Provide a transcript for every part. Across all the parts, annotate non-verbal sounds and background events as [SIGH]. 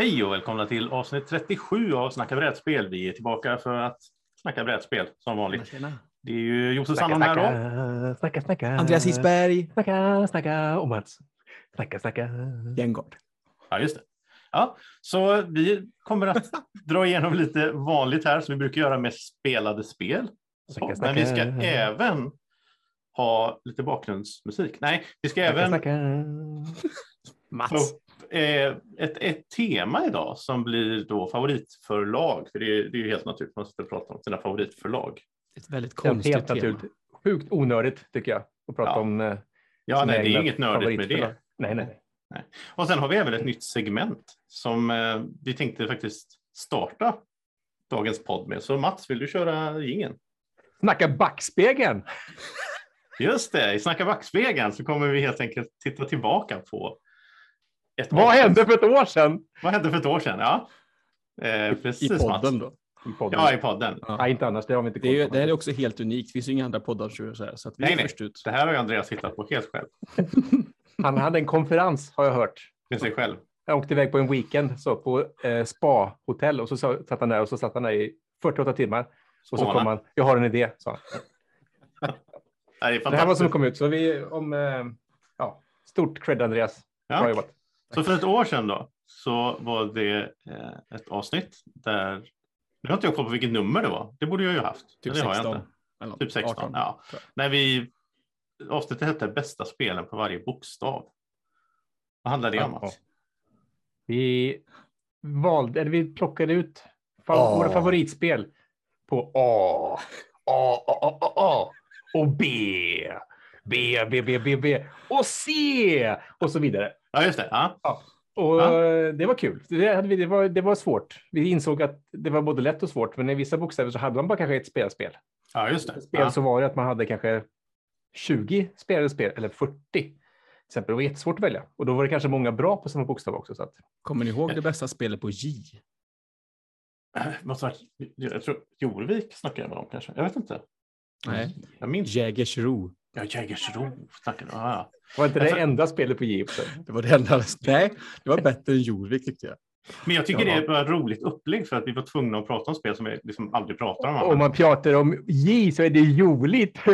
Hej och välkomna till avsnitt 37 av Snacka brädspel. Vi är tillbaka för att snacka brädspel som vanligt. Tjena. Det är ju Josef Snacka, Sandholm här då. snacka, snacka, snacka. Andreas Hisberg. Snacka, snacka och Mats. Snacka, snacka. Gengård. Ja, just det. Ja, så vi kommer att [LAUGHS] dra igenom lite vanligt här som vi brukar göra med spelade spel. Så, Snacka, men vi ska snacka. även ha lite bakgrundsmusik. Nej, vi ska Snacka, även snacka. Mats. upp eh, ett, ett tema idag som blir då favoritförlag. För det är, det är ju helt naturligt man sitter och pratar om sina favoritförlag. Ett väldigt Det är konstigt helt tema. naturligt. Sjukt onödigt tycker jag. Att prata Ja. om eh, Ja, nej, det är inget nördigt med det. Nej, nej. nej. Och sen har vi även ett nytt segment som eh, vi tänkte faktiskt starta dagens podd med. Så Mats, vill du köra gingen? Snacka backspegeln. Just det, i Snacka backspegeln så kommer vi helt enkelt titta tillbaka på ett Vad hände för ett år sedan? Vad hände för ett år sedan? Ja, eh, precis I podden Mats. då. I podden. Ja, i podden. Ja. Nej, inte annars. Det har vi inte Det, är, det här är också helt unikt. Det finns ju inga andra poddar som gör så här. Så att vi Nej, är nej. först ut. Det här har ju Andreas hittat på helt själv. [LAUGHS] Han hade en konferens har jag hört. Med sig själv. Jag åkte iväg på en weekend så på eh, spa-hotell och så sa- satt han där och så satt han där i 48 timmar. Och så kom han. Jag har en idé, sa han. [LAUGHS] Det Det här var som kom ut. Så vi om, eh, ja, stort cred Andreas. Bra Ja. jobbat. Så för ett år sedan då så var det eh, ett avsnitt där, nu har inte jag koll på vilket nummer det var, det borde jag ju haft. Typ Men det har jag 16. inte. Eller något. Typ 16, 18. ja. När vi, avsnittet hette bästa spelen på varje bokstav. Vad handlar det om? Ja. Vi valde, eller vi plockade ut A. våra favoritspel på A, A, A, A, A, A och B, B, B, B, B, B och C och så vidare. Ja, just det. Ja. Och Ja. eh, det var kul. Det, hade vi, det, var, det var svårt. Vi insåg att det var både lätt och svårt, men i vissa bokstäver så hade man bara kanske ett spelspel. ja, just det. Spel Ja. så var det att man hade kanske 20 spelade spel, eller 40. Till exempel. Det var jättesvårt att välja. Och då var det kanske många bra på samma bokstav också. Så att, Kommer ni ihåg det bästa spelet på J? Måste varit, jag tror Jorvik snackade jag om kanske. Jag vet inte. Nej. Jag minns. Jägersro. Ja, Jägersro snackade jag. Ja, var inte det enda spelet på också? Det var det enda. Nej, det var bättre än Jorvik tyckte jag. Men jag tycker Ja. det var ett roligt upplägg för att vi var tvungna att prata om spel som vi liksom aldrig pratar om. Om annars. man pratar om J så är det joligt. [LAUGHS]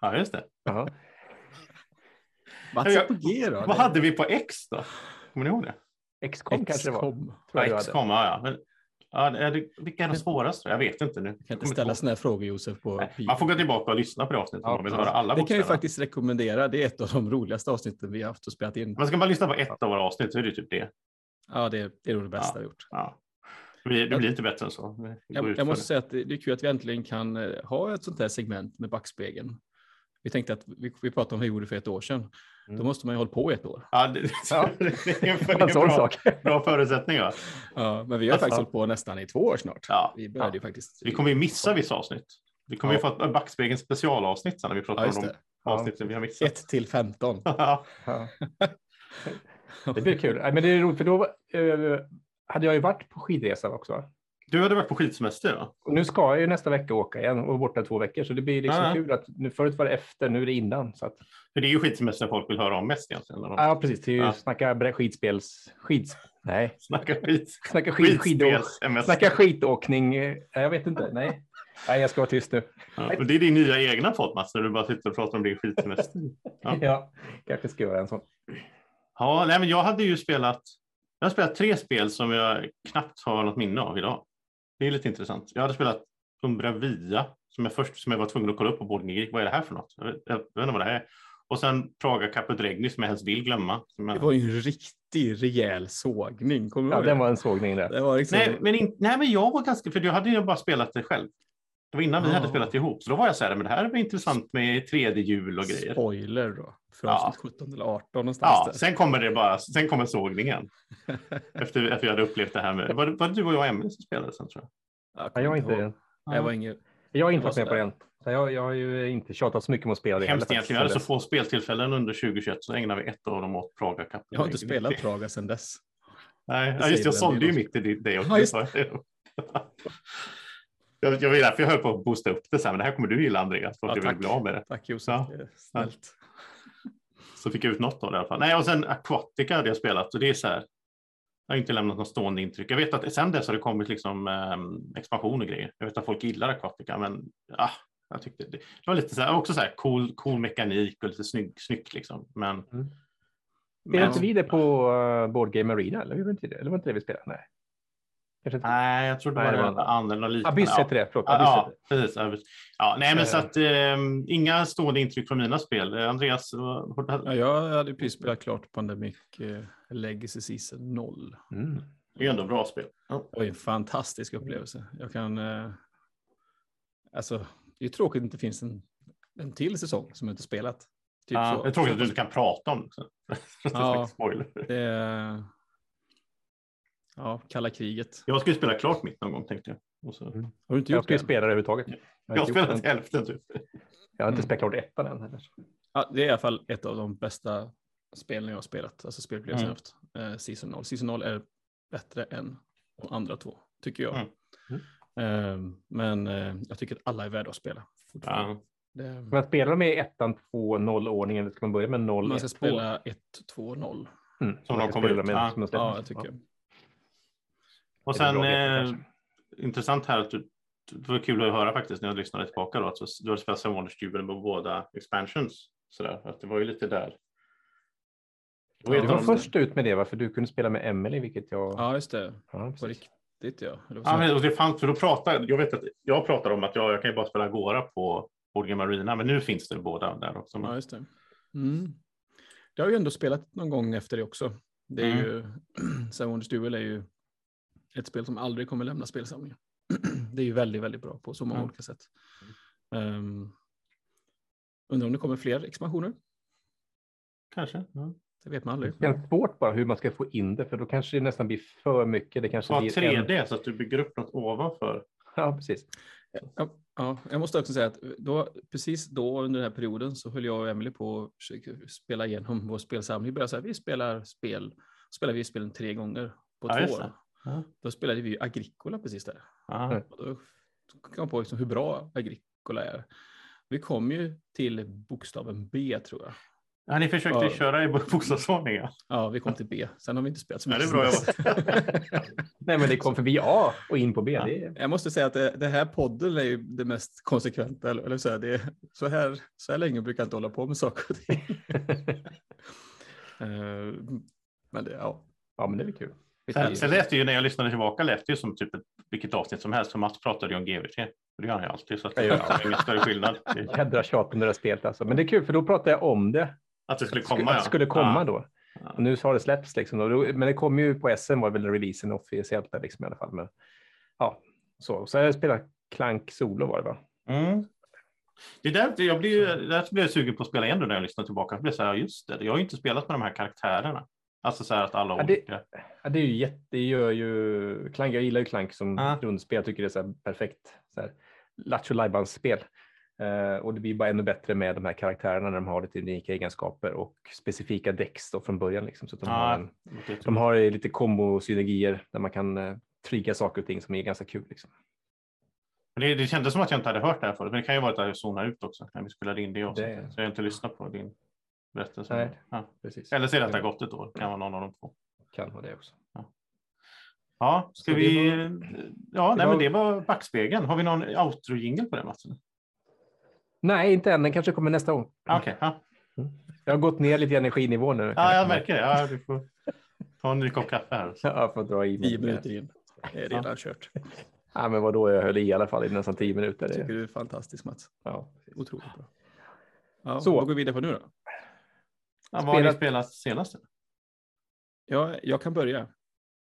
Ja, just det. Ja. Mats på G då. Vad hade vi på X då? Kommer ni ihåg det? XCOM kanske det var. XCOM. Ja. Men, ja, det vilka är de svåraste? Jag vet inte nu. Jag kan inte ställa sådana här frågor Josef på Nej. Man får gå tillbaka och lyssna på det avsnittet Ja, om man vill ja. höra alla Det kan vi bokstäverna. faktiskt rekommendera. Det är ett av de roligaste avsnitten vi har haft och spelat in. Men ska man lyssna på ett av våra avsnitt så är det typ det. Ja, det, det är nog det bästa vi har gjort. Ja. Det blir, det blir inte bättre än så. Vi Jag, jag måste säga att det det är kul att vi äntligen kan eh, ha ett sånt här segment med backspegeln. Vi tänkte att vi, vi pratade om hur vi gjorde för ett år sedan. Mm. Då måste man ju hålla på i ett år. Ja, det, Ja. [LAUGHS] det är en, sån bra, sak. bra förutsättning. Va? Ja, men vi har Alltså. faktiskt hållit på nästan i två år snart. Ja. Vi började Ja. ju faktiskt. Vi kommer ju missa vissa avsnitt. Vi kommer ju få ett Backspegeln specialavsnitt sen när vi pratar Ja, om de det. avsnitten vi har missat. 1 till 15. [LAUGHS] Ja. Ja. Det blir kul. Men det är roligt för då eh, hade jag ju varit på skidresa också. Du hade varit på skidsemester va? Och nu ska jag ju nästa vecka åka igen och borta två veckor. Så det blir liksom Ja. kul att nu förut var det efter, nu är det innan. Så att, För det är ju skidsemester folk vill höra om mest egentligen. De ja, precis. Det är ju Ja. snacka skidspels... Skids... Nej, snackar skit. snacka skid, skidå... Skidspels-MS. Snacka skitåkning. eh, jag vet inte. Nej. Nej, jag ska vara tyst nu. Ja, det är din nya egna podd Mats, när du bara sitter och pratar om din skidsemester. Ja. [LAUGHS] Ja, kanske ska göra en sån. Ja, nej, men jag hade ju spelat. Jag har spelat tre spel som jag knappt har något minne av idag. Det är lite intressant. Jag hade spelat Umbra Via som jag först som jag var tvungen att kolla upp på Boarding Geek. Vad är det här för något? Jag vet, jag vet inte vad det här är. Och sen Praga Caput Regni som jag helst vill glömma. Som Det jag... var ju en riktig rejäl sågning. Kommer du Ja, den var en sågning där. Det var liksom... nej, men in... nej, men jag var ganska, för jag hade ju bara spelat det själv. Det var innan vi hade spelat ihop. Så då var jag så här, men det här var intressant med 3D-hjul och grejer. Spoiler då. För Ja. avsnitt 17 eller 18 någonstans Ja, där. sen kommer det bara, sen kommer sågningen. [LAUGHS] Efter att vi hade upplevt det här med, var det, var det du och jag och Emelie som spelade sen tror jag? Jag, Ja, jag, kommer inte, ihåg. Jag var ingen... jag har inte var varit med på den. Så jag, jag har ju inte tjatat så mycket om att spela det. Hemskt egentligen, vi hade så få speltillfällen under 2021 så ägnade vi ett av dem åt Praga Cup. Jag har inte spelat Praga sedan dess. Nej, Det ja, just det, jag sålde ju mitt i det- det också. Ja, just [LAUGHS] jag, jag, var därför jag höll på att boosta upp det sen, men det här kommer du gilla Andreas, för att Ja, vill tack. bli av med det. Tack Josef, Ja. det är snällt. Så fick jag ut något av det i alla fall. Nej, och sen Aquatica hade jag spelat och det är så här. Jag har inte lämnat något stående intryck. Jag vet att sen dess har det kommit liksom eh, expansion och grejer. Jag vet att folk gillar Aquatica, men ah, jag tyckte det, det var lite så här, också så här cool, cool mekanik och lite snygg, snyggt liksom. Men, Mm. Spelade inte vi det på uh, Board Game Arena? Eller, vi var inte det? eller var inte det vi spelade? Nej. Kanske inte. nej, jag tror det Nej, var det det andra eller liknande. Abyss Ja. heter det. Förlåt. Abyss Ja, det. precis. Abyss. Ja, nej, men så att eh, inga stående intryck från mina spel. Eh, Andreas, vad- Ja, jag hade precis spelat klart Pandemic eh, Legacy Season 0. Mm. det är ju ändå bra spel. Ja. Det var en fantastisk upplevelse. Jag kan... Eh, alltså, det är tråkigt att det inte finns en, en till säsong som jag inte spelat. Typ Ja, så. det är tråkigt att du inte kan prata om det. Ja. [LAUGHS] Det är, ja, kalla kriget. Jag ska ju spela klart mitt någon gång tänkte jag. Och så, Mm. Har du inte Jag gjort ska ju det? än? spela det överhuvudtaget. Jag jag har spelat hälften typ. jag har inte Mm. spelat klart ettan än. Heller. Ja, det är i alla fall ett av de bästa spelen jag har spelat. Alltså spelupplevelser Mm. jag haft. Eh, Season 0. Season 0 är bättre än de andra två, tycker jag. Mm. Eh, men eh, jag tycker att alla är värda att spela. Ja. Det, Ska man spela med ettan, två, noll ordning eller ska man börja med noll, man ska ett, två? spela 1, 2, 0. Mm. Som man de kommer ut. med Ja. som. Ja, jag tycker jag. Och sen eh, intressant här att du, det var kul att höra faktiskt när jag lyssnade tillbaka då att du har spelat Jubilee med båda expansions. Sådär, att det var ju lite där. Ja, Du var först ut med det, varför du kunde spela med Emily, vilket jag... Ja, just det. Ja, På precis. riktigt, ja. Det Ja, men och det fanns, för då pratade, jag vet att jag pratar om att jag, jag kan ju bara spela Agora på Board Game Arena, men nu finns det båda där också. Ja, just det. Mm. Det har ju ändå spelat någon gång efter det också. Det är Mm. ju, [CLEARS THROAT] Seven Wonders Duel är ju ett spel som aldrig kommer lämna spelsamlingen. [CLEARS THROAT] det är ju väldigt, väldigt bra på så många Mm. olika sätt. Um, undrar om det kommer fler expansioner? Kanske. Ja. Det vet man aldrig. Det känns svårt bara hur man ska få in det, för då kanske det nästan blir för mycket. Det kanske blir 3D så att du bygger upp något ovanför. Ja, precis. Ja, ja, jag måste också säga att då, precis då under den här perioden så höll jag och Emily på att försöka spela igenom vår spelsamling. Vi började så här, vi spelar spel, spelar vi spelen tre gånger på Ja, två år. Ja. Då spelade vi ju Agricola precis där. Ja. Och då kom jag på liksom hur bra Agricola är. Vi kom ju till bokstaven B tror jag. Ja, ni försökte Ja. köra i bokstavsordning. Ja. Vi kom till B. Sen har vi inte spelat så Ja, det är mycket. bra dess. Nej, men det kom förbi A och in på B. Ja. Är... Jag måste säga att det, det här podden är ju det mest konsekventa. Eller, eller så, här, det, är- så, här, så här länge brukar jag inte hålla på med saker och ting. [LAUGHS] Eh, men det, ja. ja, men det är kul. Sen, sen lät det ju när jag lyssnade tillbaka lät det ju som typ ett, vilket avsnitt som helst. För Mats pratade ju om GVT. Det gör han ju alltid. Så att det är ingen större skillnad. [LAUGHS] Jädra tjat om det där spelet alltså. Men det är kul, för då pratade jag om det. Att det skulle Att komma. det skulle komma ja. då. Ja. Och nu har det släppts liksom. Men det kom ju på SM var väl releasen officiellt där liksom i alla fall. Men ja, så. Så jag spelat Clank Solo var det va? Mm. Det är där, jag blir, där blir jag sugen på att spela igen då när jag lyssnar tillbaka. Jag blir så här, just det, jag har ju inte spelat med de här karaktärerna. Alltså så här att alla Ja, det- olika. Ja, det är ju jätte, det gör ju Clank, jag gillar ju Clank som Ja. grundspel, jag tycker det är så här perfekt så här, Lattjo Lajbans-spel. Eh, och det blir bara ännu bättre med de här karaktärerna när de har lite unika egenskaper och specifika däcks då från början. Liksom, så att de, Ja, har en, de har lite kombo-synergier där man kan eh, trigga saker och ting som är ganska kul. Liksom. Men Det, det kändes som att jag inte hade hört det här förut, men det kan ju vara att jag zonade ut också när vi spelade in det också. Det- Så jag har inte lyssnat på din berättelse. Nej. Ja. Precis. Eller så är det att det har gått ett år, det kan vara någon av de två. Kan vara det också. Ja, ska Så det vi... var- Ja, det nej, var- men det var backspegeln. Har vi någon outro-jingel på det, Mats? Nej, inte än. Den kanske kommer nästa gång. Ah, Okej, ja. Jag har gått ner lite i energinivå nu. ja, jag märker det. Ja, du får ta en ny kopp kaffe här. [LAUGHS] Jag får dra i mig. Tio minuter in. Det är redan kört. Ja, men vadå, jag höll i alla fall i nästan tio minuter. Jag tycker Det, du är fantastisk Mats. ja. Otroligt bra. Ja, Så. Vad går vi vidare på nu då? Ja, vad har ni Spelat- senast? Ja, jag kan börja.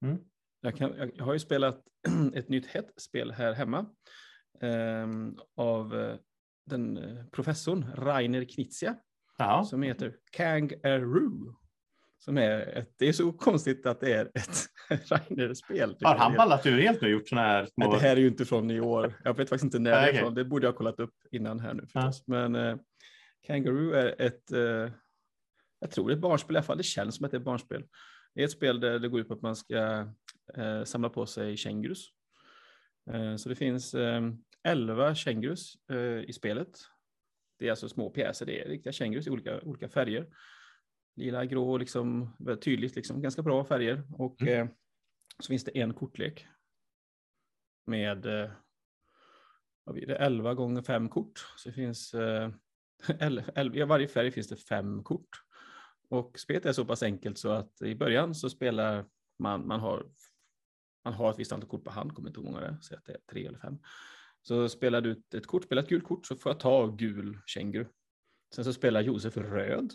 Mm. Jag, kan, jag, har ju spelat [CLEARS THROAT] ett nytt hett spel här hemma ehm, av eh, den eh, professorn Rainer Knizia som heter Kangaroo. Som är ett, det är så konstigt att det är ett [LAUGHS] Rainer-spel. Har han ballat ur helt nu gjort sådana här Nej, små... det här är ju inte från i år. Jag vet faktiskt inte när Nej, det är från. Det borde jag ha kollat upp innan här nu förstås. Men eh, Kangaroo är ett, eh, jag tror det är ett barnspel i alla fall. Det känns som att det är ett barnspel. Det är ett spel där det går ut på att man ska eh, samla på sig kängurus. Eh, så det finns eh, 11 kängurus eh, i spelet. Det är alltså små pjäser, det är riktiga kängurus i olika, olika färger. Lila, grå, liksom, väldigt tydligt, liksom, ganska bra färger. Och Mm. eh, så finns det en kortlek med eh, det, 11 gånger 5 kort. Så det finns, eh, [LAUGHS] 11, I varje färg finns det fem kort. Och spelet är så pass enkelt så att i början så spelar man, man har, man har ett visst antal kort på hand, kommer inte ihåg hur många det är, säg att det är tre eller fem. Så spelar du ett kort, spelar ett gult kort så får jag ta gul känguru. Sen så spelar Josef röd.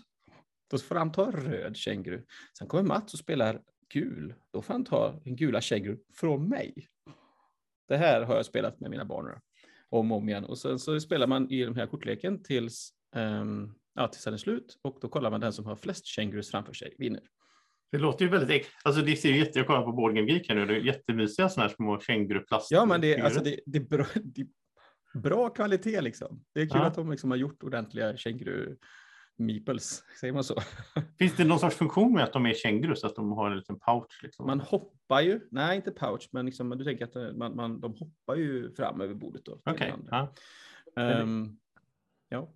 Då får han ta röd känguru. Sen kommer Mats och spelar gul. Då får han ta en gula känguru från mig. Det här har jag spelat med mina barn om och om igen. Och sen så spelar man i den här kortleken tills, um, ja, tills den är slut och då kollar man den som har flest kängurus framför sig vinner. Det låter ju väldigt alltså det ser ju jätte, jag kollar på Board Game Geek här nu, det är jättemysiga sådana här små känguruplast. Ja, men det, alltså det, det, är bra, [LAUGHS] det är bra kvalitet liksom. Det är kul ja. att de liksom har gjort ordentliga känguru meeples, säger man så? [LAUGHS] Finns det någon sorts funktion med att de är känguru så att de har en liten pouch? Liksom? Man hoppar ju, nej inte pouch, men liksom, du tänker att eh, man, man, de hoppar ju fram över bordet. Okej. Okay. Ja. Um, ja.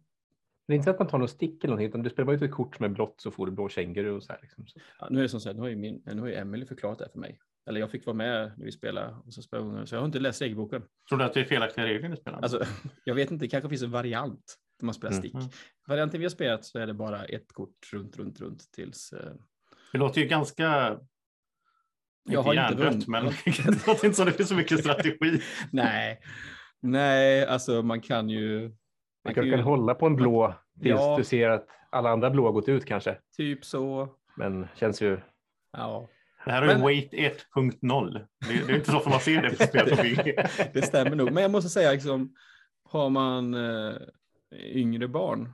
Det är inte så att man tar något stick eller någonting, utan du spelar bara ut ett kort som är blått så får du blå känguru och så här. Liksom. Ja, nu är det som så här, nu har ju, min, nu har ju Emily förklarat det för mig. Eller jag fick vara med när vi spelade och så spelade så jag har inte läst regelboken. Tror du att det är felaktiga regler ni spelar? Alltså, [LAUGHS] jag vet inte, det kanske finns en variant där man spelar stick. Mm. Varianten vi har spelat så är det bara ett kort runt, runt, runt tills. Eh... Det låter ju ganska. Jag har inte vunnit, men [LAUGHS] det låter inte som det finns så mycket strategi. [LAUGHS] Nej, nej, alltså man kan ju. Man kan, kan hålla på en blå tills ja. du ser att alla andra blå har gått ut kanske. Typ så. Men känns ju. Ja. Det här är men... Wait 1.0. Det, det, är inte så ofta man ser det på spel [LAUGHS] Det stämmer nog, men jag måste säga liksom har man eh, yngre barn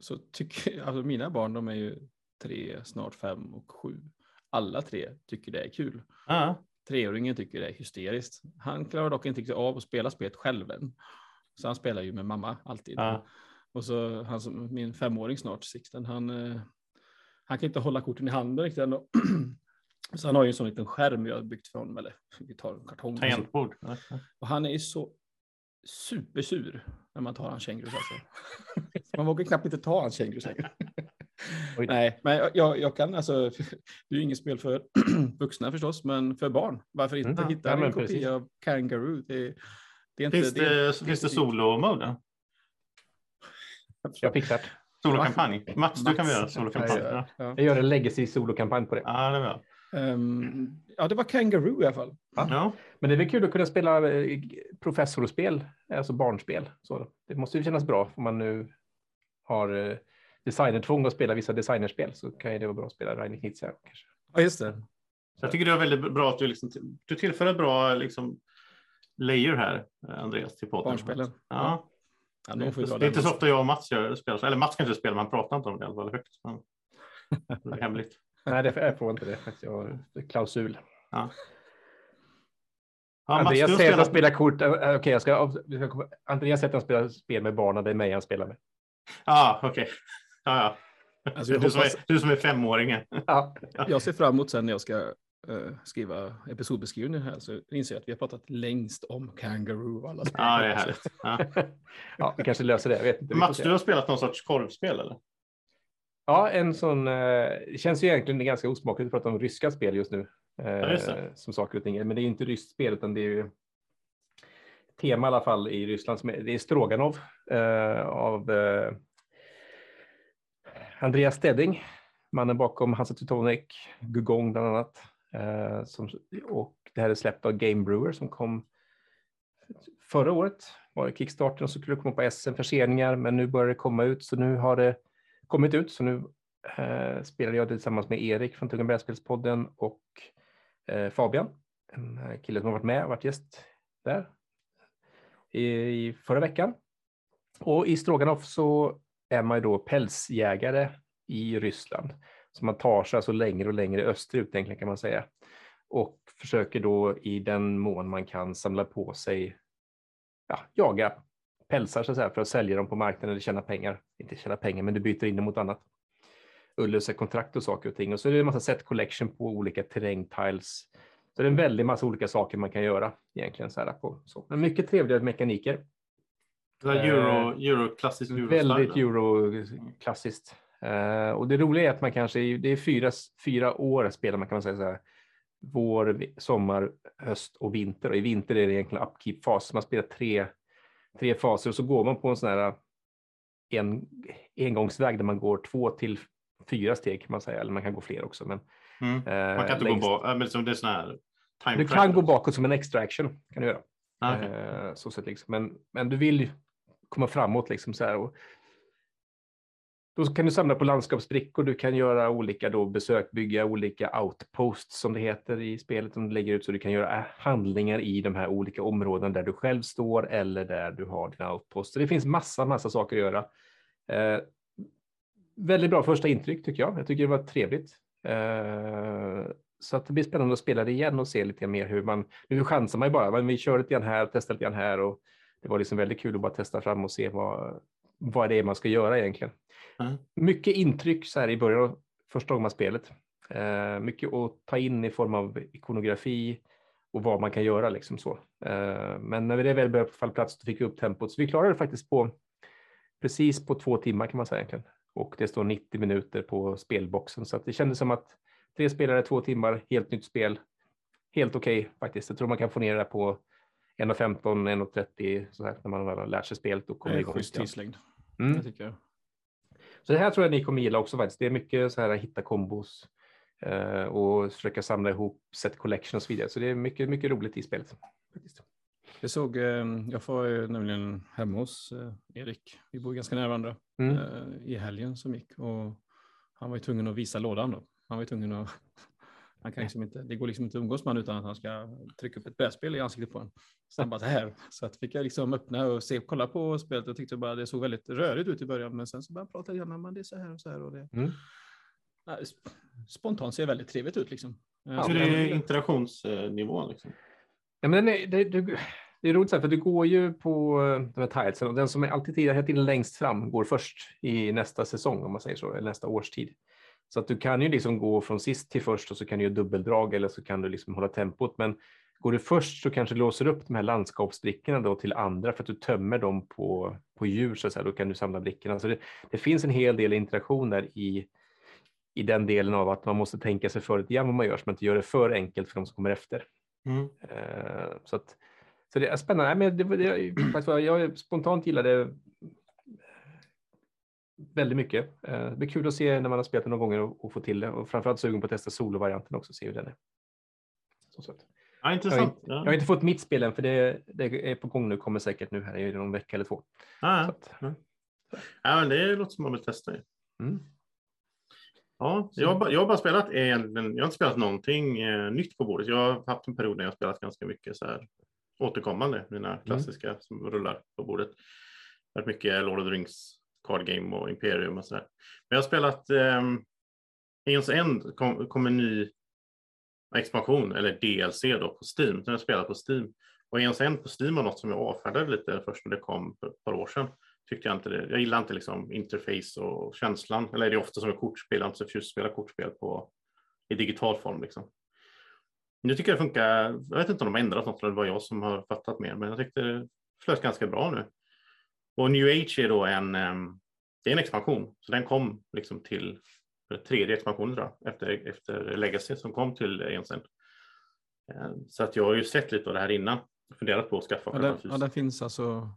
så tycker alltså mina barn, de är ju tre, snart fem och sju. Alla tre tycker det är kul. Uh. Treåringen tycker det är hysteriskt. Han klarar dock inte riktigt av att spela spelet själv än. Så han spelar ju med mamma alltid. Uh. Och så han som, min femåring snart, Sixten, han, eh, han kan inte hålla korten i handen riktigt ändå. [CLEARS THROAT] Så han har ju en sån liten skärm jag har byggt för honom, eller vi tar en kartong. Tangentbord. Och han är ju så supersur när man tar hans kängurus. Alltså. [LAUGHS] man vågar knappt inte ta hans kängurus längre. [LAUGHS] Nej, men jag, jag, kan alltså. [LAUGHS] Det är ju inget spel för [CLEARS THROAT] vuxna förstås, men för barn. Varför inte mm, hitta ja, en kopia precis. av Kangaroo? Det, det är inte, finns det, det, finns det solo-mode? Jag fixar det. Solokampanj. Mats, Mats, du kan göra solokampanj. Jag, gör, ja. jag gör en legacy solokampanj på det. Ja, det var. Um, ja, det var Kangaroo i alla fall. Ja. Men det är väl kul att kunna spela eh, professorspel, alltså barnspel. Så det måste ju kännas bra om man nu har eh, designertvång att spela vissa designerspel så kan det vara bra att spela Rainer Knizia. Kanske. Ja, just det. Så jag tycker det är väldigt bra att du, liksom, du tillför ett bra liksom, layer här, Andreas, till podden. Barnspelen. Ja. ja. det, är, det är inte så ofta jag och Mats gör spel, eller Mats kan inte spela, man pratar inte om det i alla fall högt. Men det är hemligt. [LAUGHS] Nej, det, jag får inte det. Jag har klausul. Ja. Ja, Andreas säger att han spelar kort. Eh, okej, okay, jag ska, Andreas säger att han spelar spel med barnen. Det är mig han spelar med. Ja, okej. Okay. Ja, ja. Alltså, du, hoppas... som är, du som är femåringen. Ja. Jag ser fram emot sen när jag ska skriva episodbeskrivningen här så inser jag att vi har pratat längst om Kangaroo och alla spel. Ja, det är härligt. Ja. [LAUGHS] ja, vi kanske löser det. Jag vet inte. Mats, du har spelat någon sorts korvspel eller? Ja, en sån. Det eh, känns ju egentligen ganska osmakligt att prata om ryska spel just nu. Ja, som saker och ting. Men det är inte ryskt spel utan det är ju tema i alla fall i Ryssland. Som är, det är Stroganov eh, av eh, Andreas Stedding, mannen bakom Hansa Teutonic, Gugong bland annat. Eh, som, och det här är släppt av Game Brewer som kom förra året. Var det Kickstarten och så skulle det komma på SM förseningar, men nu börjar det komma ut så nu har det kommit ut. Så nu eh, spelade jag det tillsammans med Erik från Tunga brädspelspodden och eh, Fabian, en eh, kille som har varit med och varit gäst där i, i förra veckan. Och i Stroganoff så är man ju då pälsjägare i Ryssland. Så man tar sig alltså längre och längre österut egentligen kan man säga. Och försöker då i den mån man kan samla på sig, ja, jaga pälsar så att säga, för att sälja dem på marknaden eller tjäna pengar. Inte tjäna pengar, men du byter in dem mot annat. Ullösa kontrakt och saker och ting. Och så är det en massa set collection på olika terrängtiles. Så det är en väldig massa olika saker man kan göra egentligen. Så här på, så. Men mycket trevliga mekaniker. Euro, euro klassiskt Väldigt euro-klassiskt. Uh, och det roliga är att man kanske, det är fyra, fyra år spelar man kan man säga så här, vår, sommar, höst och vinter. Och I vinter är det egentligen upkeep-fas. Man spelar tre, tre faser och så går man på en sån här en, engångsväg där man går två till fyra steg kan man säga, eller man kan gå fler också. Men, mm. Man kan inte längst... gå bakåt, men det är sån här time Du kan gå bakåt som en extra action, kan du göra. Ah, okay. eh, så sätt liksom. men, men du vill komma framåt liksom så här. Och, då kan du samla på landskapsbrickor, du kan göra olika då besök, bygga olika outposts som det heter i spelet som du lägger ut så du kan göra äh, handlingar i de här olika områdena där du själv står eller där du har dina outposts. Det finns massa, massa saker att göra. Eh, väldigt bra första intryck tycker jag. Jag tycker det var trevligt. Eh, så att det blir spännande att spela det igen och se lite mer hur man, nu chansar man ju bara, men vi kör lite grann här, testar lite grann här och det var liksom väldigt kul att bara testa fram och se vad, vad det är man ska göra egentligen. Mm. Mycket intryck så här i början av första gången man spelet. Eh, mycket att ta in i form av ikonografi och vad man kan göra liksom så. Eh, men när det väl började falla plats fick vi upp tempot. Så vi klarade det faktiskt på precis på två timmar kan man säga egentligen. Och det står 90 minuter på spelboxen så att det kändes som att tre spelare, två timmar, helt nytt spel. Helt okej okay, faktiskt. Jag tror man kan få ner det på 1.15, 1.30 så här när man har lärt sig spelet och kommer igång. Schysst tidslängd. Mm. Jag tycker. Så det här tror jag ni kommer gilla också faktiskt. Det är mycket så här hitta kombos eh, och försöka samla ihop set collection och så vidare. Så det är mycket, mycket roligt i spelet. Faktiskt. Jag såg, eh, jag var nämligen hemma hos eh, Erik, vi bor ganska nära varandra, mm. eh, i helgen som gick och han var ju tvungen att visa lådan då. Han var ju tvungen att han kan liksom inte, det går liksom inte att umgås med honom utan att han ska trycka upp ett brädspel i ansiktet på honom. Så han bara så här. Så att fick jag liksom öppna och se, kolla på spelet och tyckte bara det såg väldigt rörigt ut i början. Men sen så började han prata lite grann, det är så här och så här. Och det, mm. Spontant ser väldigt trevligt ut liksom. Ja, så det är interaktionsnivån liksom? Ja, men det, det, det, det är roligt för du går ju på de här tilesen och den som är alltid hela tiden längst fram går först i nästa säsong om man säger så, eller nästa årstid. Så att du kan ju liksom gå från sist till först och så kan du göra dubbeldrag eller så kan du liksom hålla tempot. Men går du först så kanske du låser upp de här landskapsbrickorna då till andra för att du tömmer dem på, på djur så att säga. Då kan du samla brickorna. Så det, det finns en hel del interaktion där i, i den delen av att man måste tänka sig för lite grann vad man gör så man inte gör det för enkelt för de som kommer efter. Mm. Uh, så att, så det är spännande. Men det, det, jag spontant gillade väldigt mycket. Eh, det blir kul att se när man har spelat det några gånger och, och få till det och framförallt sugen på att testa solovarianten också, se hur den är. Så. Ja, intressant. Jag har, inte, jag har, inte, fått mitt spel än, för det, det, är på gång nu, kommer säkert nu här i någon vecka eller två. Ah, ja. ja, men det låter som man vill testa. Mm. Ja, jag, har, jag har bara spelat en, jag har inte spelat någonting eh, nytt på bordet. Jag har haft en period när jag har spelat ganska mycket så här återkommande, mina mm. klassiska mm. som rullar på bordet. Det har varit mycket Lord of the Rings Card Game och Imperium och sådär. Men jag har spelat eh, Aeons End kom, kom en ny expansion eller DLC då på Steam. Den har jag spelat på Steam. Och Aeons End på Steam var något som jag avfärdade lite först när det kom för ett par år sedan. Tyckte jag inte det. Jag gillar inte liksom interface och känslan. Eller är det ofta som ett kortspel. Jag är inte så förtjust spela kortspel på, i digital form liksom. Nu tycker jag det funkar. Jag vet inte om de har ändrat något eller det var jag som har fattat mer, men jag tyckte det flöt ganska bra nu. Och New Age är då en, det är en expansion, så den kom liksom till tredje expansionen tror jag, efter, efter Legacy som kom till Ensen. Så att jag har ju sett lite av det här innan, funderat på att skaffa ja, den, ja, den finns alltså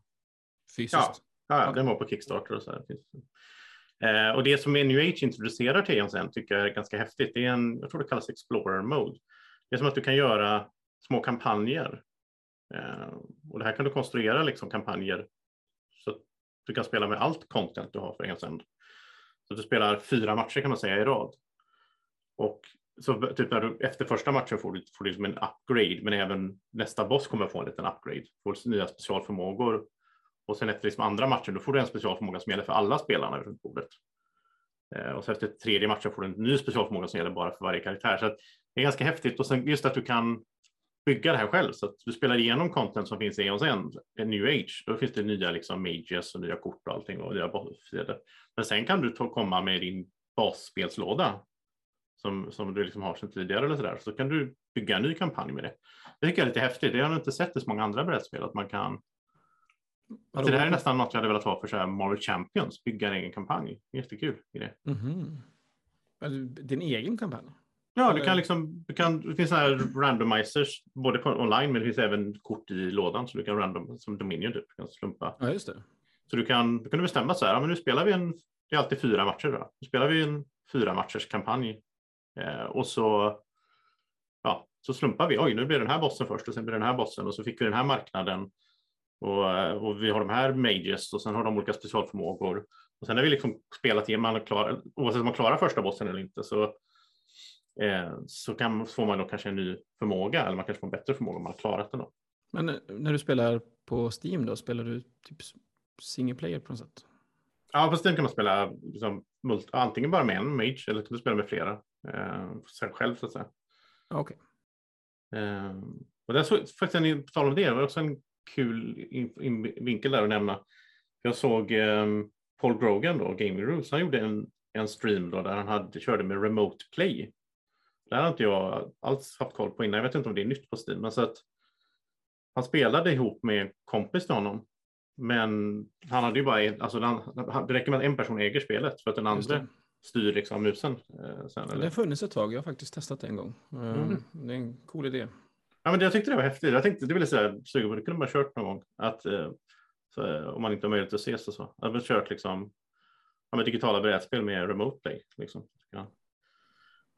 fysiskt? Ja, ja, den var på Kickstarter och så här. Eh, och det som New Age introducerar till Ensen tycker jag är ganska häftigt. Det är en, jag tror det kallas Explorer Mode. Det är som att du kan göra små kampanjer. Eh, och det här kan du konstruera liksom kampanjer du kan spela med allt content du har för Ensänd. Så du spelar fyra matcher kan man säga i rad. Och så typ när du, efter första matchen får du, får du liksom en upgrade, men även nästa boss kommer få en liten upgrade, får nya specialförmågor. Och sen efter liksom andra matchen, då får du en specialförmåga som gäller för alla spelarna runt bordet. Eh, och så efter tredje matchen får du en ny specialförmåga som gäller bara för varje karaktär. Så det är ganska häftigt och sen just att du kan bygga det här själv så att du spelar igenom content som finns i Eons End, en New Age. Då finns det nya liksom mages och nya kort och allting och nya. Men sen kan du ta, komma med din basspelslåda som, som du liksom har sedan tidigare eller så där. Så kan du bygga en ny kampanj med det. Det tycker jag är lite häftigt. Det har jag inte sett i så många andra brädspel att man kan. Alltså det här är nästan något jag hade velat ha för så här Marvel Champions, bygga en egen kampanj. Jättekul idé. Mm -hmm. Din egen kampanj? Ja, du kan liksom, du kan, det finns här randomizers både på online men det finns även kort i lådan så du kan random som Dominion typ, kan slumpa. Ja, just det. Så du kan, du kan bestämma så här, ja, men nu spelar vi en, det är alltid fyra matcher då. Nu spelar vi en fyra matchers kampanj eh, och så, ja, så slumpar vi, oj nu blir den här bossen först och sen blir den här bossen och så fick vi den här marknaden och, eh, och vi har de här mages och sen har de olika specialförmågor. Och sen när vi liksom spelat igenom, oavsett om man klarar första bossen eller inte, så, eh, så kan, får man då kanske en ny förmåga eller man kanske får en bättre förmåga om man har klarat den. Då. Men eh, när du spelar på Steam då, spelar du typ single player på något sätt? Ja, på Steam kan man spela liksom, antingen bara med en mage eller kan du spela med flera eh, själv så att säga. Okej. Okay. Eh, och det så, faktiskt en, på tal om det, det var också en kul in, in, vinkel där att nämna. Jag såg eh, Paul Grogan då, Gaming Rules, han gjorde en, en stream då där han hade, körde med remote play. Det har inte jag alls haft koll på innan. Jag vet inte om det är nytt på Steam. Men så att han spelade ihop med kompis till honom. Men han hade ju bara en, alltså det räcker med att en person äger spelet för att den andra styr liksom musen. Eh, sen, det har funnits ett tag. Jag har faktiskt testat det en gång. Eh, mm. Det är en cool idé. Ja, men jag tyckte det var häftigt. Jag tänkte, det ville säga, sugen på det kunde man kört någon gång. Att, eh, så, om man inte har möjlighet att ses och så. Att man kört liksom, ja, med digitala brädspel med remote play. Liksom. Ja.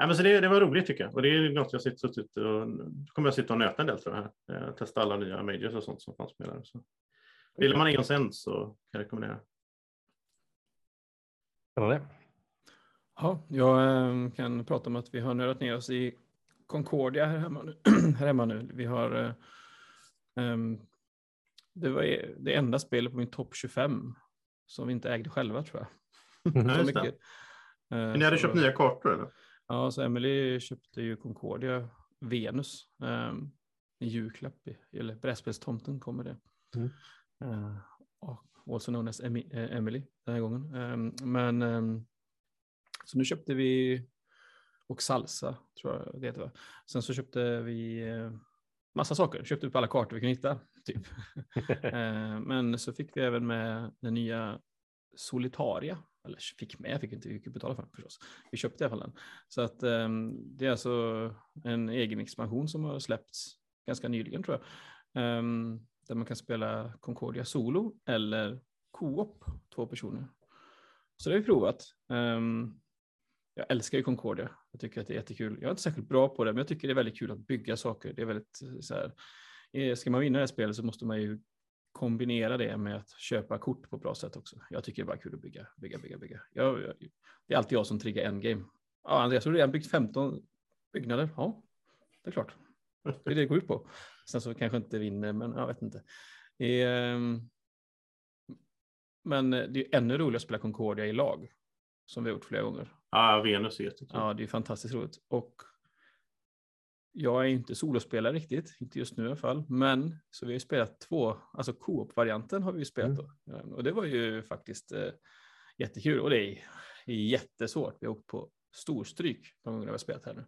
Ja, men så det, det var roligt tycker jag. Och det är något jag sitter, suttit och kommer jag sitta och nöta en del tror jag. Här. Testa alla nya majors och sånt som fanns med där. Så. Vill man Eons End så kan jag rekommendera. Spännande. Ja, jag eh, kan prata om att vi har nördat ner oss i Concordia här hemma nu. [CLEARS THROAT] här hemma nu. Vi har um, det var det enda spelet på min topp 25 som vi inte ägde själva tror jag. Mm, så mycket. Men ni hade så, köpt nya kartor eller? Ja, så Emily köpte ju Concordia Venus. Um, en julklapp, eller brädspelstomten kommer det. Mm. Uh, also known as Emi, uh, Emily den här gången. Um, men um, så nu köpte vi och salsa, tror jag det heter. Sen så köpte vi eh, massa saker, köpte upp alla kartor vi kunde hitta. [LAUGHS] Typ. [LAUGHS] Eh, men så fick vi även med den nya Solitaria, eller fick med, fick inte fick betala för den förstås. Vi köpte i alla fall den. Så att um, det är alltså en egen expansion som har släppts ganska nyligen tror jag. Um, där man kan spela Concordia solo eller co-op, två personer. Så det har vi provat. Um, jag älskar ju Concordia. Jag tycker att det är jättekul. Jag är inte särskilt bra på det, men jag tycker det är väldigt kul att bygga saker. Det är väldigt eh, så här. Eh, ska man vinna det här spelet så måste man ju kombinera det med att köpa kort på bra sätt också. Jag tycker det är bara kul att bygga, bygga, bygga, bygga. Jag, jag, det är alltid jag som triggar endgame. Ja, Andreas, har du redan byggt 15 byggnader? Ja, det är klart. Det är det det går ut på. Sen så kanske inte vinner, men jag vet inte. Ehm, men det är ännu roligare att spela Concordia i lag, som vi har gjort flera gånger. Ja, Venus är jättekul. Ja, det är fantastiskt roligt. Och jag är inte solospelare riktigt, inte just nu i alla fall, men så vi har spelat två, alltså co-op-varianten har vi spelat mm. då. Och det var ju faktiskt eh, jättekul och det är, jättesvårt. Vi har åkt på storstryk de gånger vi har spelat här nu.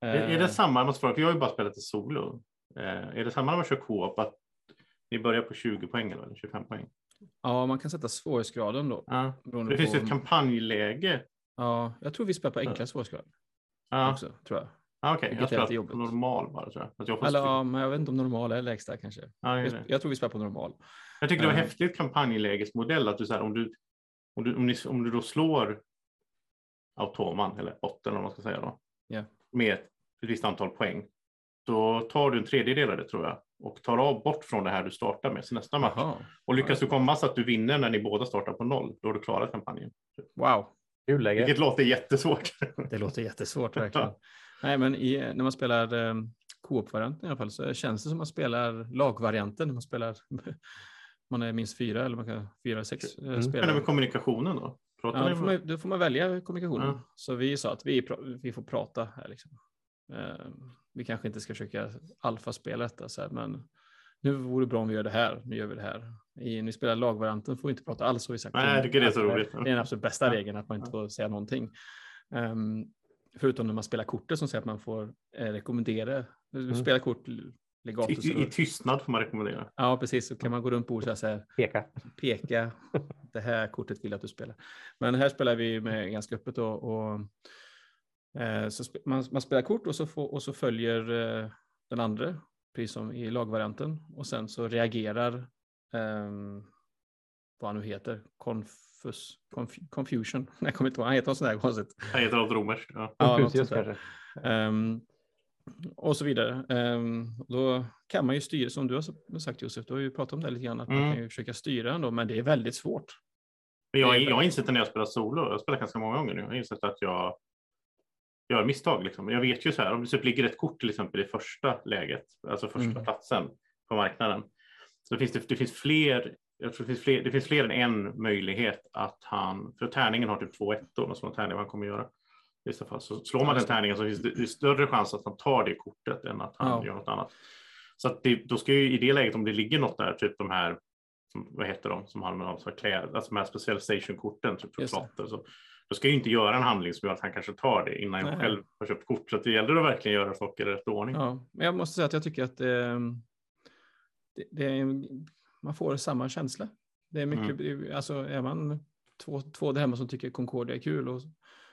Är, är det eh. samma, jag måste fråga, för jag har ju bara spelat i solo. Eh, är det samma när man kör co-op att ni börjar på 20 poäng eller 25 poäng? Ja, man kan sätta svårighetsgraden då. Ja. Det finns ju ett kampanjläge Ja, jag tror vi spelar på enkla svårighetsgrad. Ja. Också, tror jag. Ah, Okej, okay. jag spelar på normal bara tror jag. jag Eller, ja, men jag vet inte om normal är lägsta kanske. Ah, jag, jag tror vi spelar på normal. Jag tycker det var uh, häftigt kampanjlägesmodell att du så här, om du om du, om, ni, om du då slår automan eller botten om man ska säga då. Yeah. Med ett visst antal poäng. Då tar du en tredjedel av det tror jag och tar av bort från det här du startar med så nästa match. Aha. Och lyckas du komma så att du vinner när ni båda startar på noll, då har du klarat kampanjen. Wow. Vilket låter jättesvårt. Det låter jättesvårt verkligen. [LAUGHS] Nej, men i, när man spelar eh, co-op-varianten i alla fall så känns det som att man spelar lagvarianten. Man spelar [LAUGHS] man är minst fyra eller man kan fyra, sex eh, mm. spelare. Men med kommunikationen då? Pratar ja, då, får man, då får man välja kommunikationen. Ja. Så vi sa att vi, vi får prata här. Liksom. Eh, vi kanske inte ska försöka alfaspela detta, så här, men nu vore det bra om vi gör det här, nu gör vi det här. I, när vi spelar lagvarianten får vi inte prata alls. Vi sagt. Nej, det är så roligt. Det är den absolut bästa regeln, att man inte får säga någonting. Um, förutom när man spelar kortet som säger att man får eh, rekommendera. Mm. Spela kort legato. I, I, tystnad får man rekommendera. Ja, precis. Så kan man gå runt bordet och säga peka. peka. [LAUGHS] Det här kortet vill jag att du spelar. Men här spelar vi med ganska öppet och, och Eh, så sp man, man, spelar kort och så, får, och så följer eh, den andra, precis som i lagvarianten. Och sen så reagerar eh, vad han nu heter, Confus, conf, Confusion. [LAUGHS] Jag kommer inte ihåg, han heter något sånt där konstigt. Han heter något romerskt. Ja, ja. Um, och så vidare. Um, då kan man ju styra, som du har sagt Josef, du har ju pratat om det lite grann, att mm. man kan ju försöka styra ändå, men det är väldigt svårt. Men jag, jag har insett när jag spelar solo, jag har spelat ganska många gånger nu, jag har insett att jag gör misstag. Liksom. Jag vet ju så här, om det ligger ett kort till exempel i första läget, alltså första mm. platsen på marknaden, så finns det, det finns fler jag tror det finns, fler, det finns fler än en möjlighet att han, för tärningen har typ två ettor, någon tärning han kommer göra. I vissa fall. Så slår man den tärningen så finns det, det större chans att han tar det kortet än att han ja. gör något annat. Så att det, då ska ju i det läget om det ligger något där, typ de här, vad heter de, som har med alltså kläder, alltså de här specialisation-korten, typ för flotter, så då ska jag inte göra en handling som gör att han kanske tar det innan jag Nej. själv har köpt kort. Så det gäller att verkligen göra saker i rätt ordning. Ja, men jag måste säga att jag tycker att eh, det, det är, man får samma känsla. Det är mycket, mm. alltså är man två, två där hemma som tycker Concordia är kul och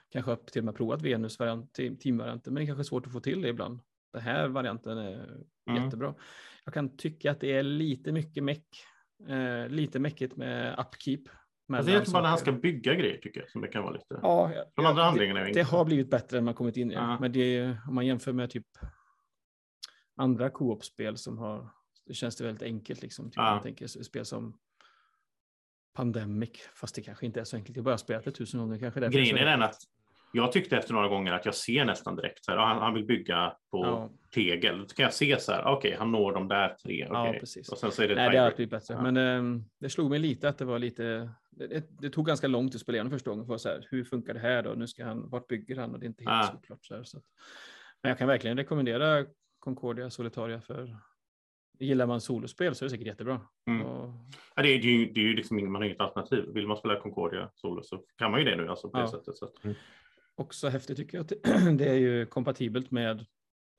kanske till och med provat Venus variant, teamvarianten, men det är kanske svårt att få till det ibland. Den här varianten är mm. jättebra. Jag kan tycka att det är lite mycket meck, eh, lite mäckigt med upkeep Alltså det är bara när han ska bygga grejer tycker jag som det kan vara lite. Ja, De andra handlingarna är Det har blivit bättre än man kommit in i. Ja. Men det, om man jämför med typ andra co-op-spel som har, det känns det väldigt enkelt liksom. Typ ja. Man tänker spel som Pandemic, fast det kanske inte är så enkelt. Jag har bara spelat det tusen gånger kanske. Grejen är den att jag tyckte efter några gånger att jag ser nästan direkt så här, han, han vill bygga på ja. tegel. Då kan jag se så här, okej, okay, han når de där tre. Okay. Ja, precis. Och sen så är det Nej, det har blivit bättre. Ja. Men eh, det slog mig lite att det var lite, det, det tog ganska långt att spela igenom första gången för så här, hur funkar det här då? Nu ska han, vart bygger han? Och det är inte helt ja. såklart. Så, här, så att, men jag kan verkligen rekommendera Concordia Solitaria för Gillar man solospel så är det säkert jättebra. Mm. Och... Ja, det, är, det, är ju, det är ju liksom, man har inget alternativ. Vill man spela Concordia solo så kan man ju det nu. Alltså, på ja. det sättet, så. Mm också häftigt tycker jag. Att [CLEARS THROAT] det är ju kompatibelt med